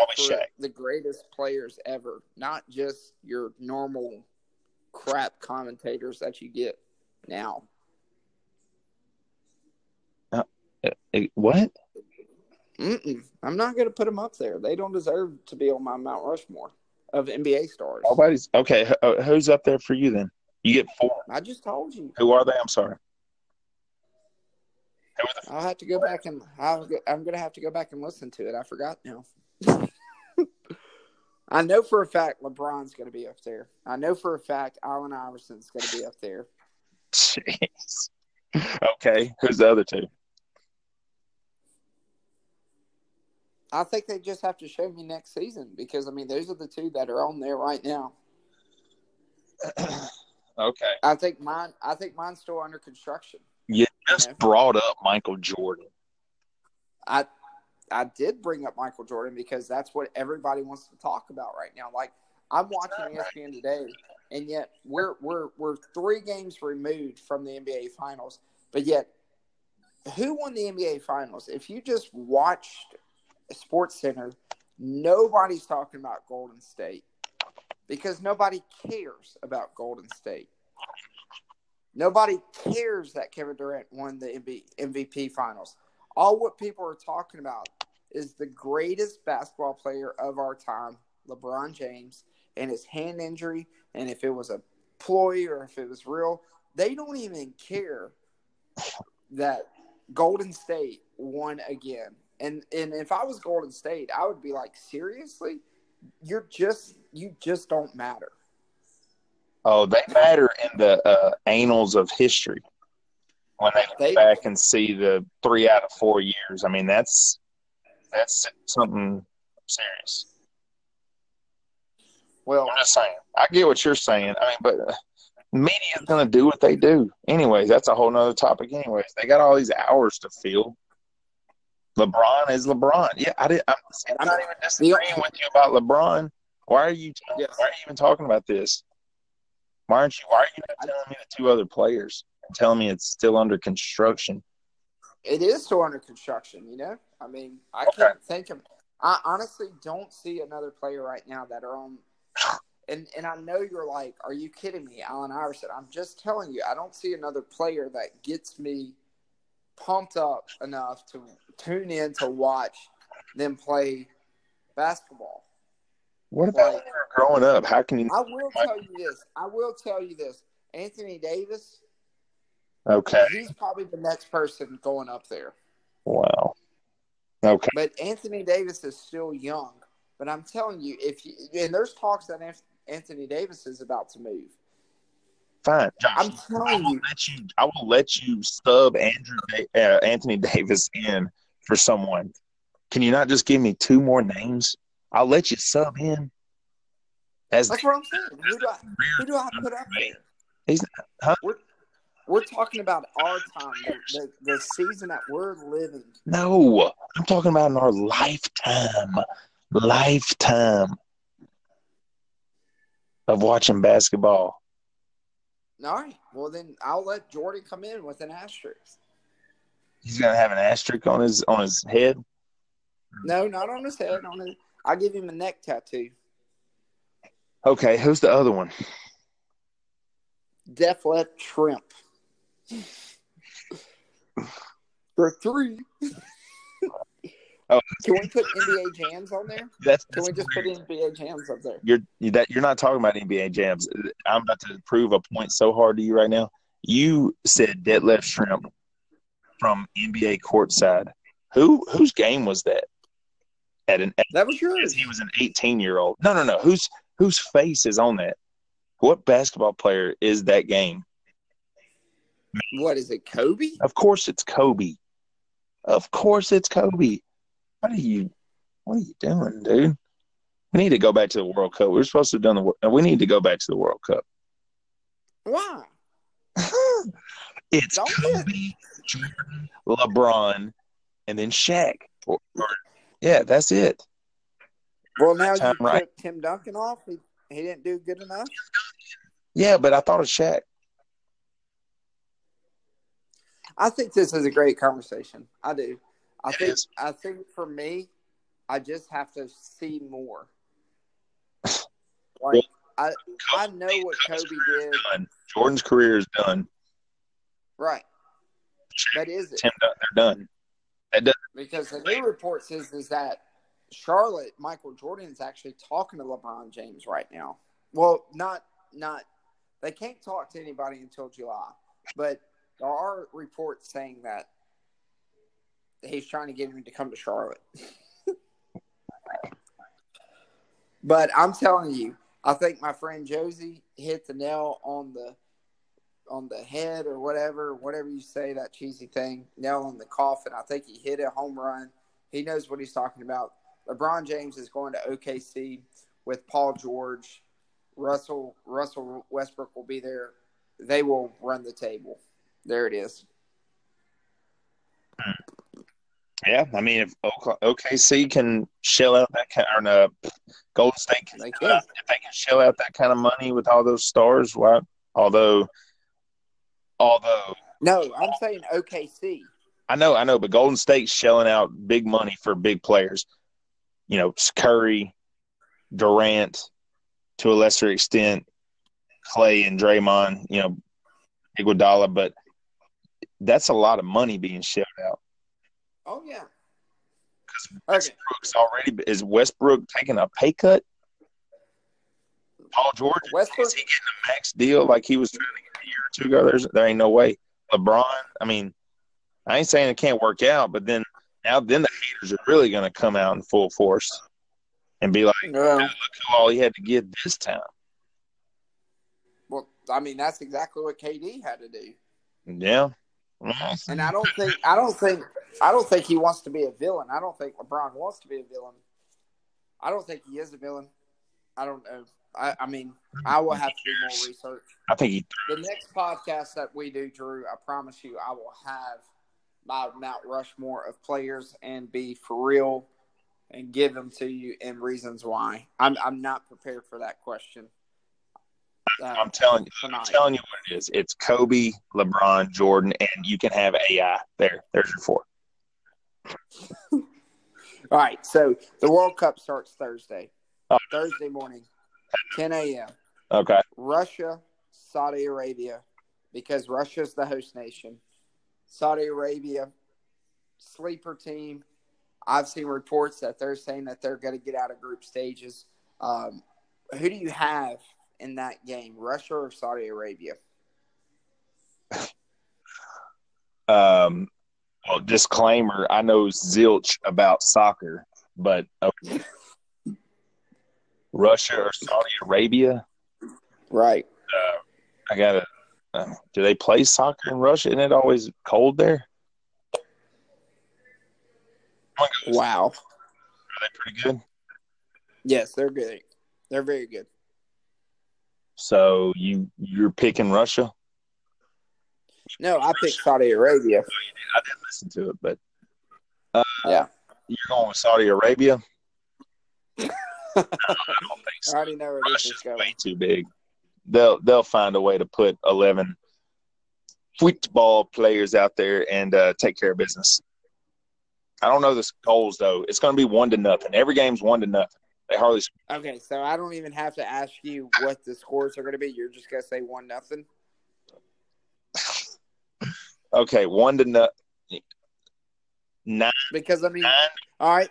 Speaker 1: the greatest players ever, not just your normal crap commentators that you get now.
Speaker 2: Uh, what?
Speaker 1: Mm-mm. I'm not going to put them up there. They don't deserve to be on my Mount Rushmore of NBA stars.
Speaker 2: Nobody's okay. Uh, who's up there for you then? You get four.
Speaker 1: I just told you.
Speaker 2: Who are they? I'm sorry.
Speaker 1: I'll have to go back and i am going to have to go back and listen to it. I forgot now. I know for a fact LeBron's going to be up there. I know for a fact Allen Iverson's going to be up there.
Speaker 2: Jeez. Okay, who's the other two?
Speaker 1: I think they just have to show me next season because I mean those are the two that are on there right now.
Speaker 2: okay.
Speaker 1: I think mine. I think mine's still under construction.
Speaker 2: Just brought up Michael Jordan.
Speaker 1: I I did bring up Michael Jordan because that's what everybody wants to talk about right now. Like I'm watching ESPN today, and yet we're we're we're three games removed from the NBA Finals, but yet who won the NBA Finals? If you just watched SportsCenter, nobody's talking about Golden State because nobody cares about Golden State. Nobody cares that Kevin Durant won the MVP finals. All what people are talking about is the greatest basketball player of our time, LeBron James, and his hand injury, and if it was a ploy or if it was real. They don't even care that Golden State won again. And and if I was Golden State, I would be like, seriously, you're just you just don't matter.
Speaker 2: Oh, they matter in the uh, annals of history when they look they, back and see the three out of four years. I mean, that's that's something serious.
Speaker 1: Well,
Speaker 2: I'm just saying. I get what you're saying. I mean, but uh, media's going to do what they do. Anyways, that's a whole nother topic. Anyways, they got all these hours to fill. LeBron is LeBron. Yeah, I did. I'm, I'm not even disagreeing with you about LeBron. Why are you? Yes. Why are you even talking about this? Why aren't you? Why are you not telling me the two other players? And telling me it's still under construction.
Speaker 1: It is still under construction. You know, I mean, I okay. can't think of. I honestly don't see another player right now that are on. And and I know you're like, are you kidding me, Allen Iverson? I'm just telling you, I don't see another player that gets me pumped up enough to tune in to watch them play basketball.
Speaker 2: What about like, growing up? How can you?
Speaker 1: I will tell you this. I will tell you this. Anthony Davis.
Speaker 2: Okay.
Speaker 1: He's probably the next person going up there.
Speaker 2: Wow. Okay.
Speaker 1: But Anthony Davis is still young. But I'm telling you, if you, and there's talks that Anthony Davis is about to move.
Speaker 2: Fine, Josh,
Speaker 1: I'm telling
Speaker 2: I
Speaker 1: you.
Speaker 2: Let you. I will let you sub Andrew uh, Anthony Davis in for someone. Can you not just give me two more names? I'll let you sub in.
Speaker 1: As That's what I'm saying. Who do I, who do I put up there?
Speaker 2: He's huh?
Speaker 1: We're, we're talking about our time, the, the, the season that we're living.
Speaker 2: No, I'm talking about in our lifetime. Lifetime of watching basketball.
Speaker 1: All right. Well, then I'll let Jordan come in with an asterisk.
Speaker 2: He's gonna have an asterisk on his on his head.
Speaker 1: No, not on his head. On his, I'll give him a neck tattoo.
Speaker 2: Okay, who's the other one?
Speaker 1: Detlef Schrempf. for three.
Speaker 2: Oh,
Speaker 1: Can we put NBA jams on there?
Speaker 2: that's,
Speaker 1: Can we just put. NBA jams up there?
Speaker 2: you're that you're not talking about NBA jams. I'm about to prove a point so hard to you right now. You said Detlef Schrempf from NBA courtside. Who whose game was that? At an
Speaker 1: That was
Speaker 2: as
Speaker 1: yours.
Speaker 2: he was an 18 year old. No, no, no. Whose whose face is on that? What basketball player is that game?
Speaker 1: What is it, Kobe?
Speaker 2: Of course, it's Kobe. Of course, it's Kobe. What are you? What are you doing, dude? We need to go back to the World Cup. We're supposed to have done the. We need to go back to the World Cup.
Speaker 1: Why?
Speaker 2: it's
Speaker 1: Don't
Speaker 2: Kobe, Jordan, LeBron, and then Shaq. Or, or- yeah, that's it.
Speaker 1: Well, now you
Speaker 2: Time
Speaker 1: took
Speaker 2: right.
Speaker 1: Tim Duncan off. He, he didn't do good enough.
Speaker 2: Yeah, but I thought of Shaq.
Speaker 1: I think this is a great conversation. I do. I
Speaker 2: It
Speaker 1: think.
Speaker 2: is.
Speaker 1: I think for me, I just have to see more. Like I, I know what Kobe did.
Speaker 2: Done. Jordan's career is done.
Speaker 1: Right. But is it?
Speaker 2: Tim, they're done.
Speaker 1: Because the new report says is that Charlotte, Michael Jordan is actually talking to LeBron James right now. Well, not not they can't talk to anybody until July, but there are reports saying that he's trying to get him to come to Charlotte. but I'm telling you, I think my friend Jozy hit the nail on the on the head or whatever, whatever you say, that cheesy thing, nail on the coffin. I think he hit a home run. He knows what he's talking about. LeBron James is going to OKC with Paul George. Russell Russell Westbrook will be there. They will run the table. There it is.
Speaker 2: yeah, I mean, if OKC can shell out that kind, or no, Golden State can,
Speaker 1: They
Speaker 2: shell out-
Speaker 1: can.
Speaker 2: if they can shell out that kind of money with all those stars, why? Although, although
Speaker 1: No, I'm saying OKC.
Speaker 2: I know, I know, but Golden State's shelling out big money for big players. You know, Curry, Durant, to a lesser extent, Clay and Draymond. You know, Iguodala, but that's a lot of money being shelled out.
Speaker 1: Oh yeah. Okay.
Speaker 2: Westbrook's already is Westbrook taking a pay cut? Paul George
Speaker 1: Westbrook
Speaker 2: is he getting a max deal like he was trying to year or two ago? There's there ain't no way. LeBron, I mean, I ain't saying it can't work out, but then now then the haters are really going to come out in full force and be like,
Speaker 1: Well,
Speaker 2: look who all he had to get this time.
Speaker 1: well, I mean that's exactly what KD had to do.
Speaker 2: Yeah.
Speaker 1: And I don't think I don't think I don't think he wants to be a villain. I don't think LeBron wants to be a villain. I don't think he is a villain. I don't know. I, I mean, I will have to do more research.
Speaker 2: I think he
Speaker 1: The next podcast that we do, Drew, I promise you, I will have my Mount Rushmore of players and be for real and give them to you and reasons why. I'm I'm not prepared for that question. Uh,
Speaker 2: I'm telling you, I'm telling you what it is. It's Kobe, LeBron, Jordan, and you can have AI. There, there's your four.
Speaker 1: All right, so the World Cup starts Thursday.
Speaker 2: Oh.
Speaker 1: Thursday morning, 10 a.m.
Speaker 2: Okay.
Speaker 1: Russia, Saudi Arabia, because Russia's the host nation. Saudi Arabia, sleeper team. I've seen reports that they're saying that they're going to get out of group stages. Um, who do you have in that game, Russia or Saudi Arabia?
Speaker 2: Um, well, disclaimer: I know zilch about soccer, but uh, Russia or Saudi Arabia,
Speaker 1: Right.
Speaker 2: uh, I gotta. Uh, do they play soccer in Russia? Isn't it always cold there?
Speaker 1: Wow.
Speaker 2: Are they pretty good?
Speaker 1: Yes, they're good. They're very good.
Speaker 2: So you you're picking Russia?
Speaker 1: No, I picked Saudi Arabia.
Speaker 2: I didn't listen to it, but
Speaker 1: Yeah.
Speaker 2: you're going with Saudi Arabia. I don't think
Speaker 1: I already know where this is going.
Speaker 2: way too big. They'll they'll find a way to put eleven football players out there and uh, take care of business. I don't know the goals though. It's going to be one to nothing. Every game's one to nothing. They hardly.
Speaker 1: Okay, so I don't even have to ask you what the scores are going to be. You're just going to say one nothing.
Speaker 2: Okay, one to nothing. Nine.
Speaker 1: Because I mean,
Speaker 2: Nine.
Speaker 1: all right.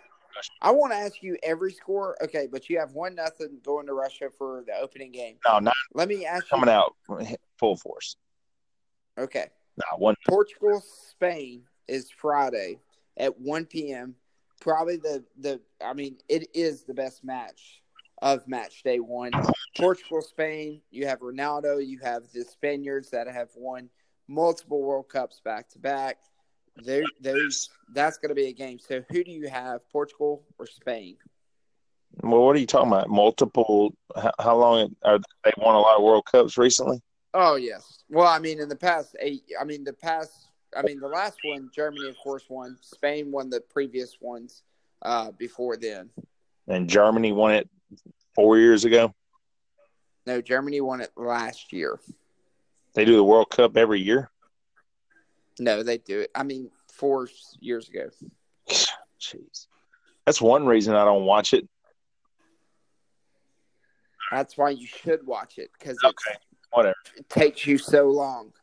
Speaker 1: I want to ask you every score. Okay, but you have one nothing going to Russia for the opening game.
Speaker 2: No, not
Speaker 1: Let me ask
Speaker 2: coming
Speaker 1: you.
Speaker 2: out full force.
Speaker 1: Okay,
Speaker 2: No, one.
Speaker 1: Portugal Spain is Friday at 1 p.m. Probably the the I mean it is the best match of match day one. Portugal Spain. You have Ronaldo. You have the Spaniards that have won multiple World Cups back to back. There, those that's going to be a game. So who do you have, Portugal or Spain?
Speaker 2: Well, what are you talking about? Multiple? How, how long are they won a lot of World Cups recently?
Speaker 1: Oh yes. Well, I mean, in the past eight. I mean, the past. I mean, the last one, Germany, of course, won. Spain won the previous ones uh, before then.
Speaker 2: And Germany won it four years ago.
Speaker 1: No, Germany won it last year.
Speaker 2: They do the World Cup every year.
Speaker 1: No, they do it. I mean, four years ago.
Speaker 2: Jeez, that's one reason I don't watch it.
Speaker 1: That's why you should watch it because
Speaker 2: Okay, whatever.
Speaker 1: it takes you so long.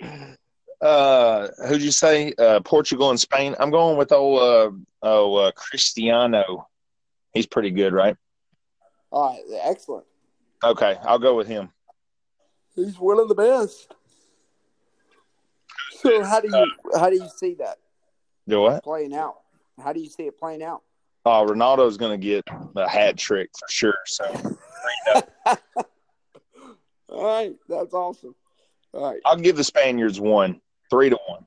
Speaker 2: Uh, who'd you say? Uh, Portugal and Spain. I'm going with old uh, oh uh, Cristiano. He's pretty good, right?
Speaker 1: All right, excellent.
Speaker 2: Okay, I'll go with him.
Speaker 1: He's one of the best. So how do you how do you see that
Speaker 2: Do what?
Speaker 1: playing out? How do you see it playing out?
Speaker 2: Oh, Ronaldo's going to get a hat trick for sure. So
Speaker 1: All right, that's awesome. All right,
Speaker 2: I'll give the Spaniards one, three to one.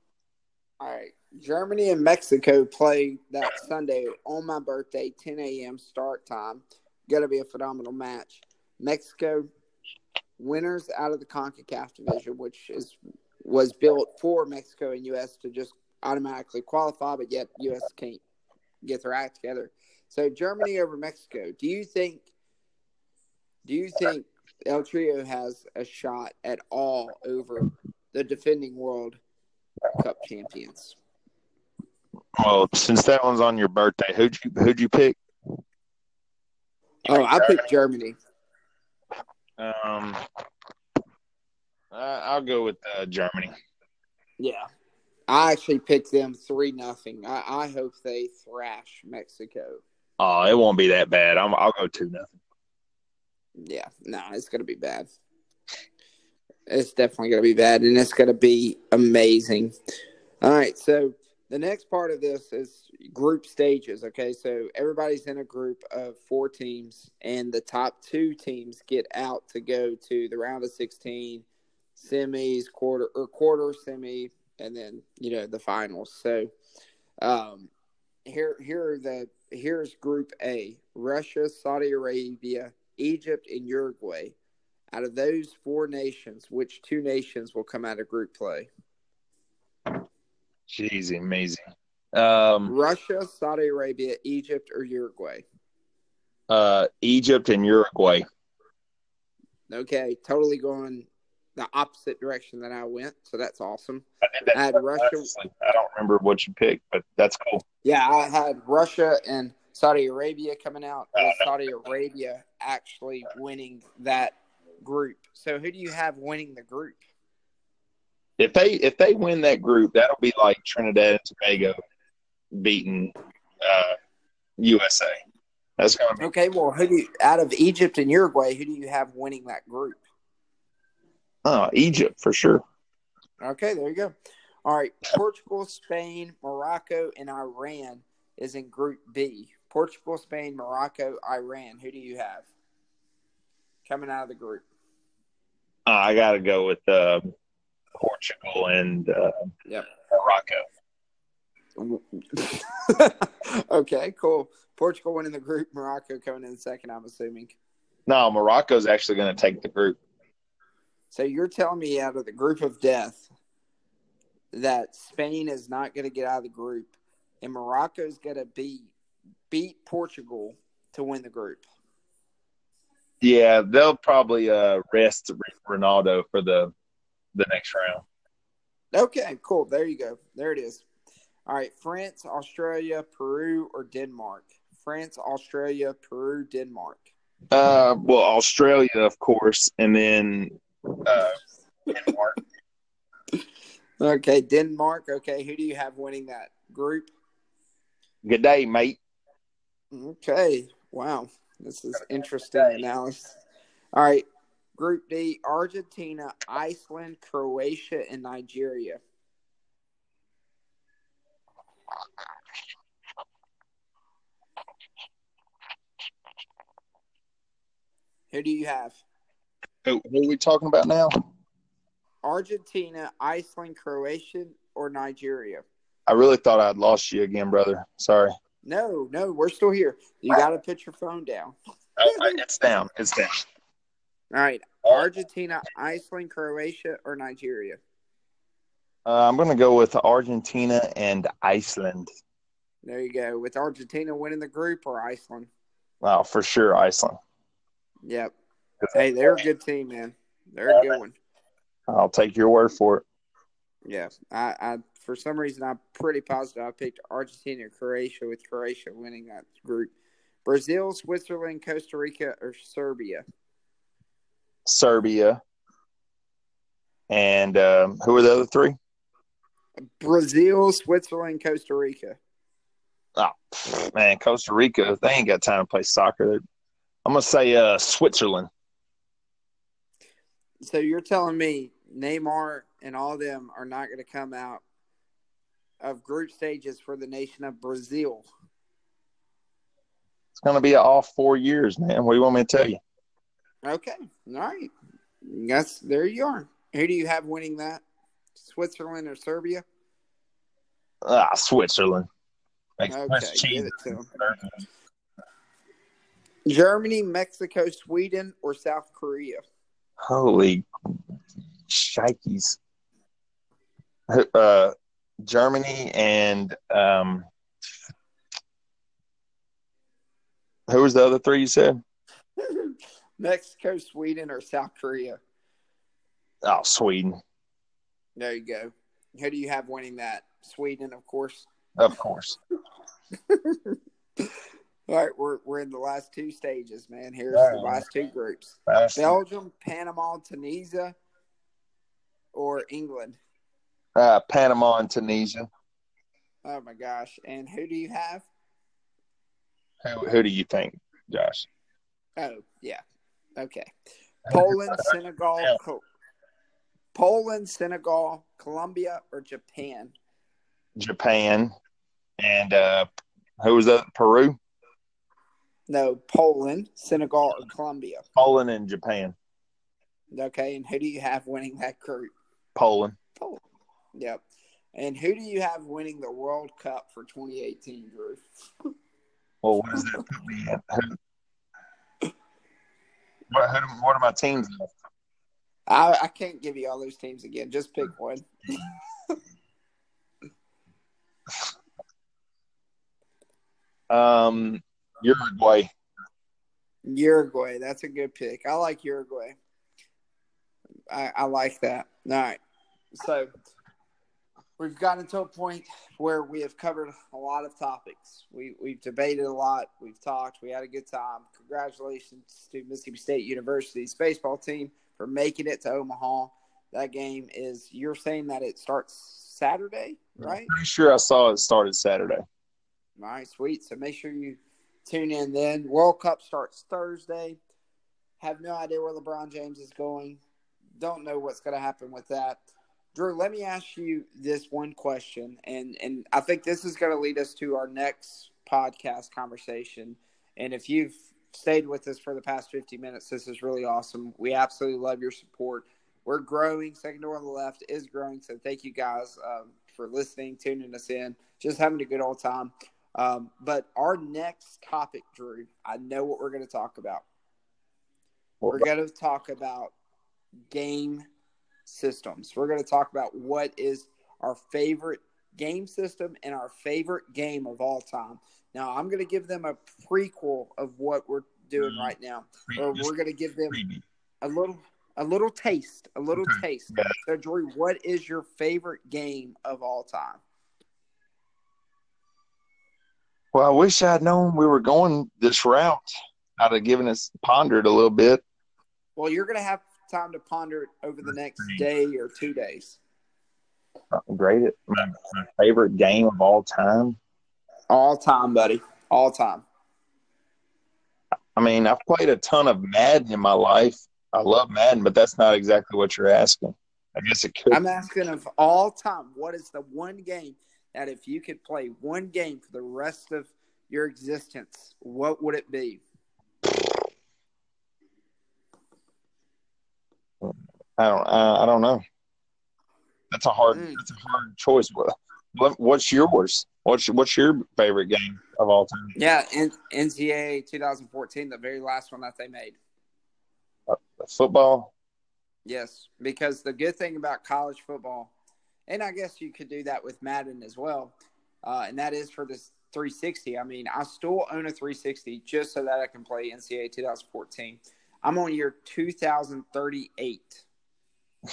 Speaker 1: all right. Germany and Mexico play that Sunday on my birthday, 10 a.m. start time. Going to be a phenomenal match. Mexico winners out of the Concacaf division, which is was built for Mexico and U.S. to just automatically qualify, but yet U.S. can't get their act together. So Germany over Mexico. Do you think? Do you think El Tri has a shot at all over the defending World Cup champions?
Speaker 2: Well, since that one's on your birthday, who'd you who'd you pick?
Speaker 1: Oh, I picked Germany.
Speaker 2: Um, I I'll go with uh, Germany.
Speaker 1: Yeah. I actually picked them three nothing. I, I hope they thrash Mexico.
Speaker 2: Oh, it won't be that bad. I'm, I'll go two nothing.
Speaker 1: Yeah, no, it's gonna be bad. It's definitely gonna be bad, and it's gonna be amazing. All right, so the next part of this is group stages. Okay, so everybody's in a group of four teams, and the top two teams get out to go to the round of sixteen, semis, quarter or quarter, semi, and then you know the finals. So, um, here here are the here's Group A: Russia, Saudi Arabia, Egypt, and Uruguay. Out of those four nations, which two nations will come out of group play?
Speaker 2: Jeez, amazing. Um,
Speaker 1: Russia, Saudi Arabia, Egypt, or Uruguay?
Speaker 2: uh, Egypt and Uruguay.
Speaker 1: Okay, totally going the opposite direction that I went, so that's awesome.
Speaker 2: I, that
Speaker 1: I had Russia.
Speaker 2: I don't remember what you picked, but that's cool.
Speaker 1: Yeah, I had Russia and Saudi Arabia coming out, with Saudi Arabia actually winning that group. So, who do you have winning the group?
Speaker 2: If they if they win that group, that'll be like Trinidad and Tobago beating uh, USA. That's gonna be
Speaker 1: Okay, well, who do you, out of Egypt and Uruguay, who do you have winning that group?
Speaker 2: Oh, Egypt for sure.
Speaker 1: Okay, there you go. All right, Portugal, Spain, Morocco, and Iran is in Group B. Portugal, Spain, Morocco, Iran. Who do you have coming out of the group?
Speaker 2: Uh, I got to go with uh, Portugal and uh,
Speaker 1: Yep.
Speaker 2: Morocco.
Speaker 1: okay, cool. Portugal winning the group, Morocco coming in second, I'm assuming.
Speaker 2: No, Morocco's actually going to take the group.
Speaker 1: So you're telling me out of the group of death that Spain is not going to get out of the group and Morocco's going to beat beat Portugal to win the group.
Speaker 2: Yeah, they'll probably uh, rest Ronaldo for the the next round.
Speaker 1: Okay, cool. There you go. There it is. All right, France, Australia, Peru, or Denmark? France, Australia, Peru, Denmark.
Speaker 2: Uh, well, Australia, of course, and then uh, Denmark.
Speaker 1: Okay, Denmark. Okay, who do you have winning that group?
Speaker 2: Good day, mate.
Speaker 1: Okay. Wow. This is interesting analysis. All right. Group D Argentina, Iceland, Croatia, and Nigeria. Who do you have?
Speaker 2: Who, who are we talking about now?
Speaker 1: Argentina, Iceland, Croatia, or Nigeria?
Speaker 2: I really thought I'd lost you again, brother. Sorry.
Speaker 1: No, no, we're still here. You got to put your phone down.
Speaker 2: Oh, it's down. It's down.
Speaker 1: All right. Argentina, Iceland, Croatia, or Nigeria?
Speaker 2: Uh, I'm going to go with Argentina and Iceland.
Speaker 1: There you go. With Argentina winning the group or Iceland?
Speaker 2: Wow, for sure, Iceland.
Speaker 1: Yep. Hey, they're a good team, man. They're a good one.
Speaker 2: I'll take your word for it.
Speaker 1: Yeah, I, I for some reason I'm pretty positive I picked Argentina Croatia with Croatia winning that group. Brazil, Switzerland, Costa Rica, or Serbia?
Speaker 2: Serbia. And um, who are the other three?
Speaker 1: Brazil, Switzerland, Costa Rica.
Speaker 2: Oh man, Costa Rica, they ain't got time to play soccer. I'm gonna say uh, Switzerland.
Speaker 1: So you're telling me Neymar and all of them are not going to come out of group stages for the nation of Brazil?
Speaker 2: It's going to be all four years, man. What do you want me to tell you?
Speaker 1: Okay, all right. That's there you are. Who do you have winning that? Switzerland or Serbia?
Speaker 2: Ah, Switzerland.
Speaker 1: Okay, give it to them. Germany, Mexico, Sweden, or South Korea?
Speaker 2: Holy shikes. Uh, Germany and um, who was the other three you said?
Speaker 1: Mexico, Sweden, or South Korea?
Speaker 2: Oh, Sweden.
Speaker 1: There you go. Who do you have winning that? Sweden, of course.
Speaker 2: Of course.
Speaker 1: All right, we're we're in the last two stages, man. Here's right. the last two groups: last Belgium, Panama, Tunisia, or England.
Speaker 2: Uh, Panama and Tunisia.
Speaker 1: Oh my gosh! And who do you have?
Speaker 2: Who Who do you think, Josh?
Speaker 1: Oh yeah, okay. Poland, Senegal, Co- Poland, Senegal, Colombia, or Japan?
Speaker 2: Japan, and uh, who was that? Peru.
Speaker 1: No, Poland, Senegal, or Colombia.
Speaker 2: Poland and Japan.
Speaker 1: Okay, and who do you have winning that group?
Speaker 2: Poland.
Speaker 1: Poland. Yep. And who do you have winning the World Cup for 2018, Drew?
Speaker 2: well, what does that put me at? What, who, what are my teams?
Speaker 1: I, I can't give you all those teams again. Just pick one.
Speaker 2: um, Uruguay.
Speaker 1: Uruguay. That's a good pick. I like Uruguay. I, I like that. All right. So we've gotten to a point where we have covered a lot of topics. We, we've debated a lot. We've talked. We had a good time. Congratulations to Mississippi State University's baseball team for making it to Omaha. That game is, you're saying that it starts Saturday, right?
Speaker 2: I'm pretty sure I saw it started Saturday. All
Speaker 1: right, sweet. So make sure you tune in then. World Cup starts Thursday. Have no idea where LeBron James is going. Don't know what's going to happen with that. Drew, let me ask you this one question, and and I think this is going to lead us to our next podcast conversation. And if you've stayed with us for the past 50 minutes, this is really awesome. We absolutely love your support. We're growing. Second door on the left is growing. So thank you guys um, for listening, tuning us in, just having a good old time. Um, but our next topic, Drew, I know what we're going to talk about. We're going to talk about game systems. We're going to talk about what is our favorite game system and our favorite game of all time. Now, I'm going to give them a prequel of what we're doing right now, or we're going to give them a little a little taste, a little taste. So, Drew, what is your favorite game of all time?
Speaker 2: Well, I wish I'd known we were going this route. I'd have given us pondered a little bit.
Speaker 1: Well, you're going to have time to ponder it over the next day or two days.
Speaker 2: Great, my, my favorite game of all time.
Speaker 1: All time, buddy. All time.
Speaker 2: I mean, I've played a ton of Madden in my life. I love Madden, but that's not exactly what you're asking. I guess it could.
Speaker 1: I'm asking of all time, what is the one game that if you could play one game for the rest of your existence, what would it be?
Speaker 2: I don't. Uh, I don't know. That's a hard. Mm. That's a hard choice. What, what's yours? What's what's your favorite game of all time?
Speaker 1: Yeah, N- NCAA 2014, the very last one that they made.
Speaker 2: Uh, football.
Speaker 1: Yes, because the good thing about college football, and I guess you could do that with Madden as well, uh, and that is for this 360. I mean, I still own a 360 just so that I can play NCAA 2014. I'm on year 2038.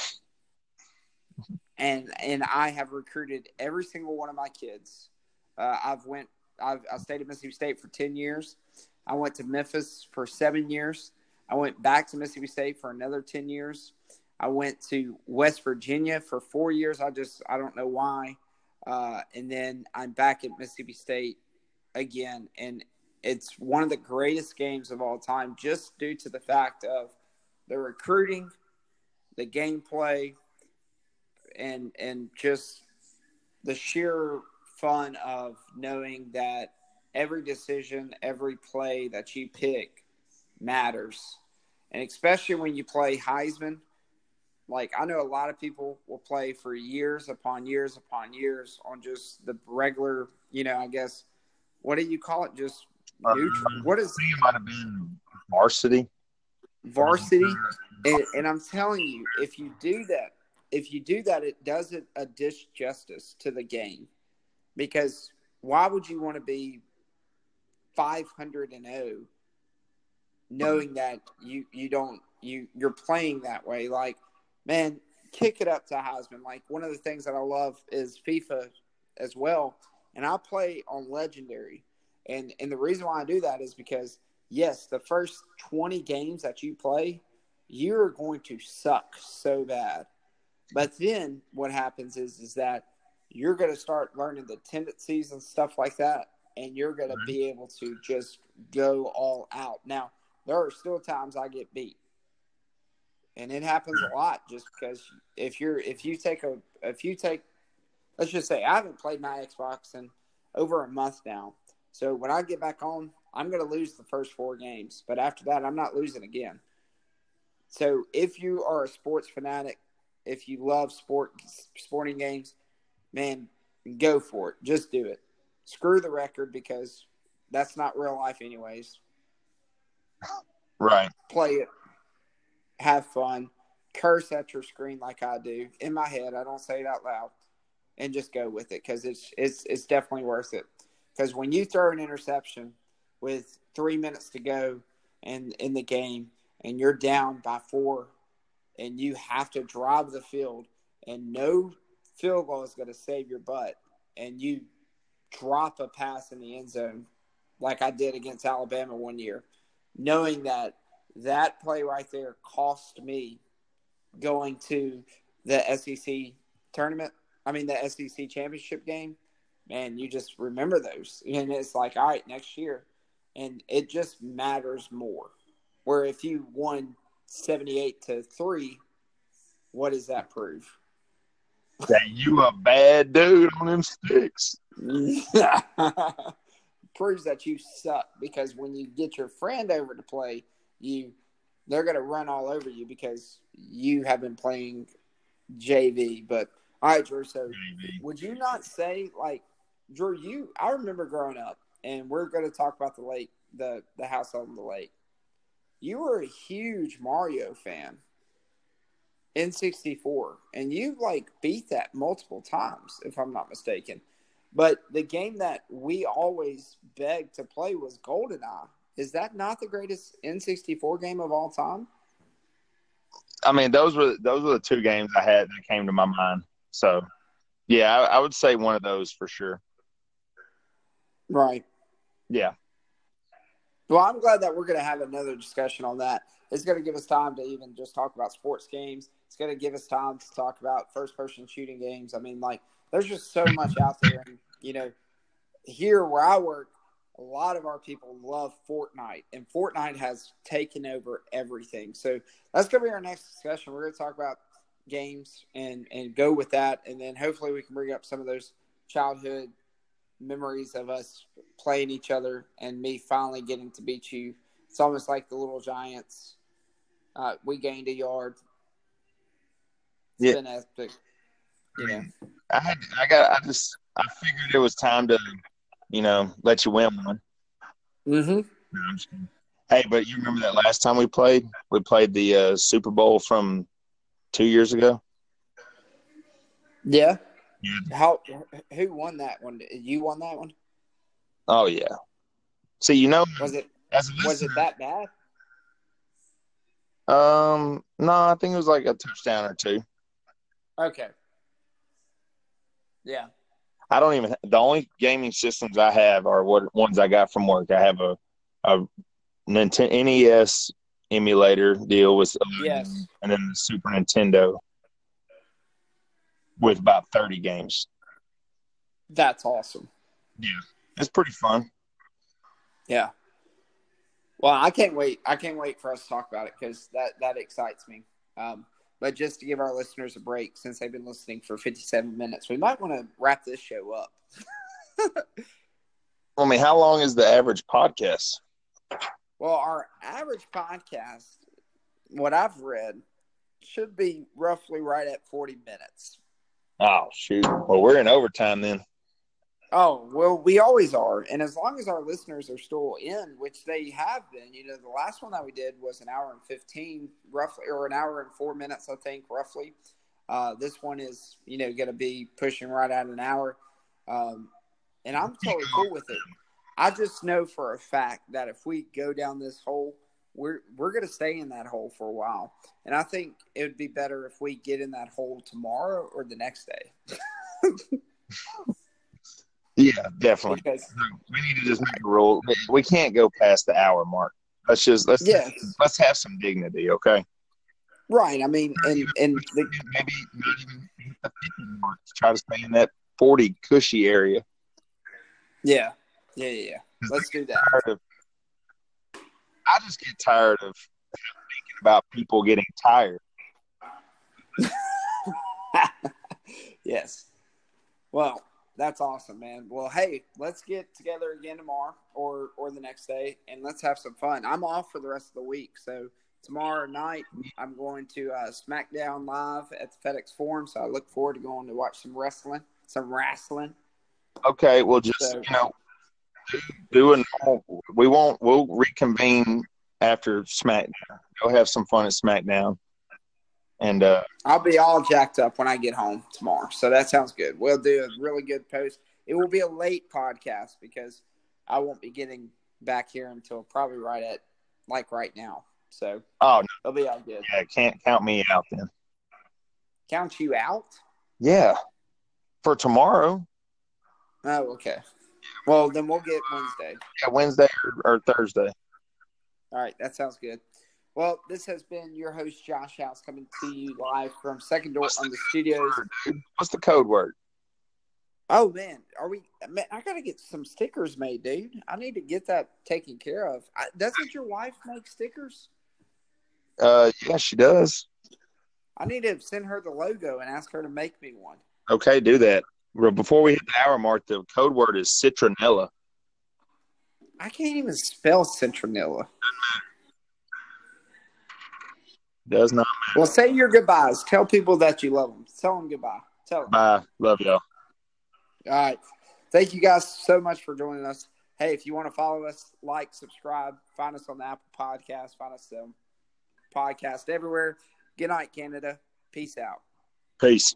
Speaker 1: and and I have recruited every single one of my kids. Uh, I've went I've I stayed at Mississippi State for 10 years. I went to Memphis for 7 years. I went back to Mississippi State for another 10 years. I went to West Virginia for 4 years. I just I don't know why. Uh, and then I'm back at Mississippi State again and it's one of the greatest games of all time just due to the fact of the recruiting, the gameplay, and and just the sheer fun of knowing that every decision, every play that you pick matters. And especially when you play Heisman, like I know a lot of people will play for years upon years upon years on just the regular, you know, I guess what do you call it? Just neutral. Um, what is
Speaker 2: it might have been varsity.
Speaker 1: Varsity. And, and I'm telling you, if you do that, if you do that, it does it a disjustice to the game. Because why would you want to be 500 and 0 knowing that you you don't you you're playing that way like man kick it up to Heisman. Like one of the things that I love is FIFA as well. And I play on legendary. And and the reason why I do that is because yes the first 20 games that you play you're going to suck so bad. But then what happens is is that you're going to start learning the tendencies and stuff like that, and you're going to mm-hmm. be able to just go all out. Now, there are still times I get beat, and it happens a lot. Just because if you're if you take a if you take let's just say I haven't played my Xbox in over a month now. So when I get back on, I'm going to lose the first four games, but after that, I'm not losing again. So if you are a sports fanatic, if you love sport sporting games, man, go for it. Just do it. Screw the record because that's not real life anyways.
Speaker 2: Right.
Speaker 1: Play it. Have fun. Curse at your screen like I do in my head. I don't say it out loud, and just go with it because it's it's it's definitely worth it. Because when you throw an interception with three minutes to go and in the game, and you're down by four and you have to drive the field, and no field goal is going to save your butt, and you drop a pass in the end zone, like I did against Alabama one year, knowing that that play right there cost me going to the SEC tournament. I mean, the SEC championship game. Man, you just remember those. And it's like, all right, next year. And it just matters more. Where if you won 78 to 3, what does that prove?
Speaker 2: That you a bad dude on them sticks.
Speaker 1: Proves that you suck because when you get your friend over to play, you they're gonna run all over you because you have been playing JV. But all right, Drew. So JV. would you not say like Drew? You I remember growing up, and we're gonna talk about the lake, the the house on the lake you were a huge Mario fan in 64 and you like beat that multiple times if I'm not mistaken. But the game that we always begged to play was GoldenEye. Is that not the greatest N64 game of all time?
Speaker 2: I mean, those were those were the two games I had that came to my mind. So, yeah, I, I would say one of those for sure.
Speaker 1: Right.
Speaker 2: Yeah.
Speaker 1: Well, I'm glad that we're going to have another discussion on that. it's going to give us time to even just talk about sports games. It's going to give us time to talk about first person shooting games. I mean, like, there's just so much out there. And, you know, here where I work, a lot of our people love Fortnite, and Fortnite has taken over everything. So that's going to be our next discussion. We're going to talk about games and and go with that, and then hopefully we can bring up some of those childhood memories of us playing each other and me finally getting to beat you. It's almost like the little giants. Uh, we gained a yard. It's
Speaker 2: Yeah.
Speaker 1: been epic. Yeah.
Speaker 2: I had, I got, I just, I figured it was time to, you know, let you win one.
Speaker 1: Mm-hmm.
Speaker 2: No, I'm just kidding. Hey, but you remember that last time we played? We played the uh, Super Bowl from two years ago.
Speaker 1: Yeah.
Speaker 2: Yeah.
Speaker 1: How? Who won that one? You won that one.
Speaker 2: Oh yeah. See, you know,
Speaker 1: Was it? Was it that bad?
Speaker 2: um, no, I think it was like a touchdown or two.
Speaker 1: Okay. Yeah.
Speaker 2: I don't even. The only gaming systems I have are what ones I got from work. I have a a Nintendo NES emulator deal with,
Speaker 1: Yes.
Speaker 2: and then the Super Nintendo with about thirty games.
Speaker 1: That's awesome.
Speaker 2: Yeah, it's pretty fun.
Speaker 1: Yeah. Well, I can't wait. I can't wait for us to talk about it because that that excites me. Um, but just to give our listeners a break, since they've been listening for 57 minutes, we might want to wrap this show up.
Speaker 2: I mean, how long is the average podcast?
Speaker 1: Well, our average podcast, what I've read, should be roughly right at 40 minutes.
Speaker 2: Oh shoot! Well, we're in overtime then.
Speaker 1: Oh, well, we always are. And as long as our listeners are still in, which they have been, you know, the last one that we did was an hour and 15, roughly, or an hour and four minutes, I think, roughly. Uh, this one is, you know, going to be pushing right at an hour. Um, and I'm totally cool with it. I just know for a fact that if we go down this hole, we're we're going to stay in that hole for a while. And I think it would be better if we get in that hole tomorrow or the next day.
Speaker 2: Yeah, definitely.
Speaker 1: because
Speaker 2: We need to just make a rule. We can't go past the hour mark. Let's just let's let's have some dignity, okay?
Speaker 1: right, I mean, and and the,
Speaker 2: maybe not even the fifty mark. Try to stay in that forty cushy area.
Speaker 1: Yeah, yeah, yeah. yeah. Let's do that.
Speaker 2: Of- I just get tired of thinking about people getting tired.
Speaker 1: yes. Well, that's awesome, man. Well, hey, let's get together again tomorrow or or the next day, and let's have some fun. I'm off for the rest of the week, so tomorrow night I'm going to uh, SmackDown live at the FedEx Forum. So I look forward to going to watch some wrestling, some wrestling.
Speaker 2: Okay, well, just
Speaker 1: So-
Speaker 2: you know, do, a normal. We won't. We'll reconvene after SmackDown. Go have some fun at SmackDown, and uh,
Speaker 1: I'll be all jacked up when I get home tomorrow. So that sounds good. We'll do a really good post. It will be a late podcast because I won't be getting back here until probably right at like right now. So
Speaker 2: oh no,
Speaker 1: it'll be all good.
Speaker 2: yeah, can't count me out then.
Speaker 1: Count you out?
Speaker 2: Yeah, for tomorrow.
Speaker 1: Oh, okay. Well, then we'll get Wednesday.
Speaker 2: Yeah, Wednesday or, or Thursday.
Speaker 1: All right, that sounds good. Well, this has been your host Josh House coming to you live from Second Door on the Studios.
Speaker 2: What's the code word?
Speaker 1: Oh man, are we? Man, I gotta get some stickers made, dude. I need to get that taken care of. I, doesn't your wife make stickers?
Speaker 2: Uh, yeah, she does.
Speaker 1: I need to send her the logo and ask her to make me one.
Speaker 2: Okay, do that. Before we hit the hour mark, the code word is citronella.
Speaker 1: I can't even spell citronella.
Speaker 2: Does not
Speaker 1: Well, say your goodbyes. Tell people that you love them. Tell them goodbye. Tell them.
Speaker 2: Bye. Love y'all.
Speaker 1: All right. Thank you guys so much for joining us. Hey, if you want to follow us, like, subscribe, find us on the Apple Podcast, find us on podcast everywhere. Good night, Canada. Peace out.
Speaker 2: Peace.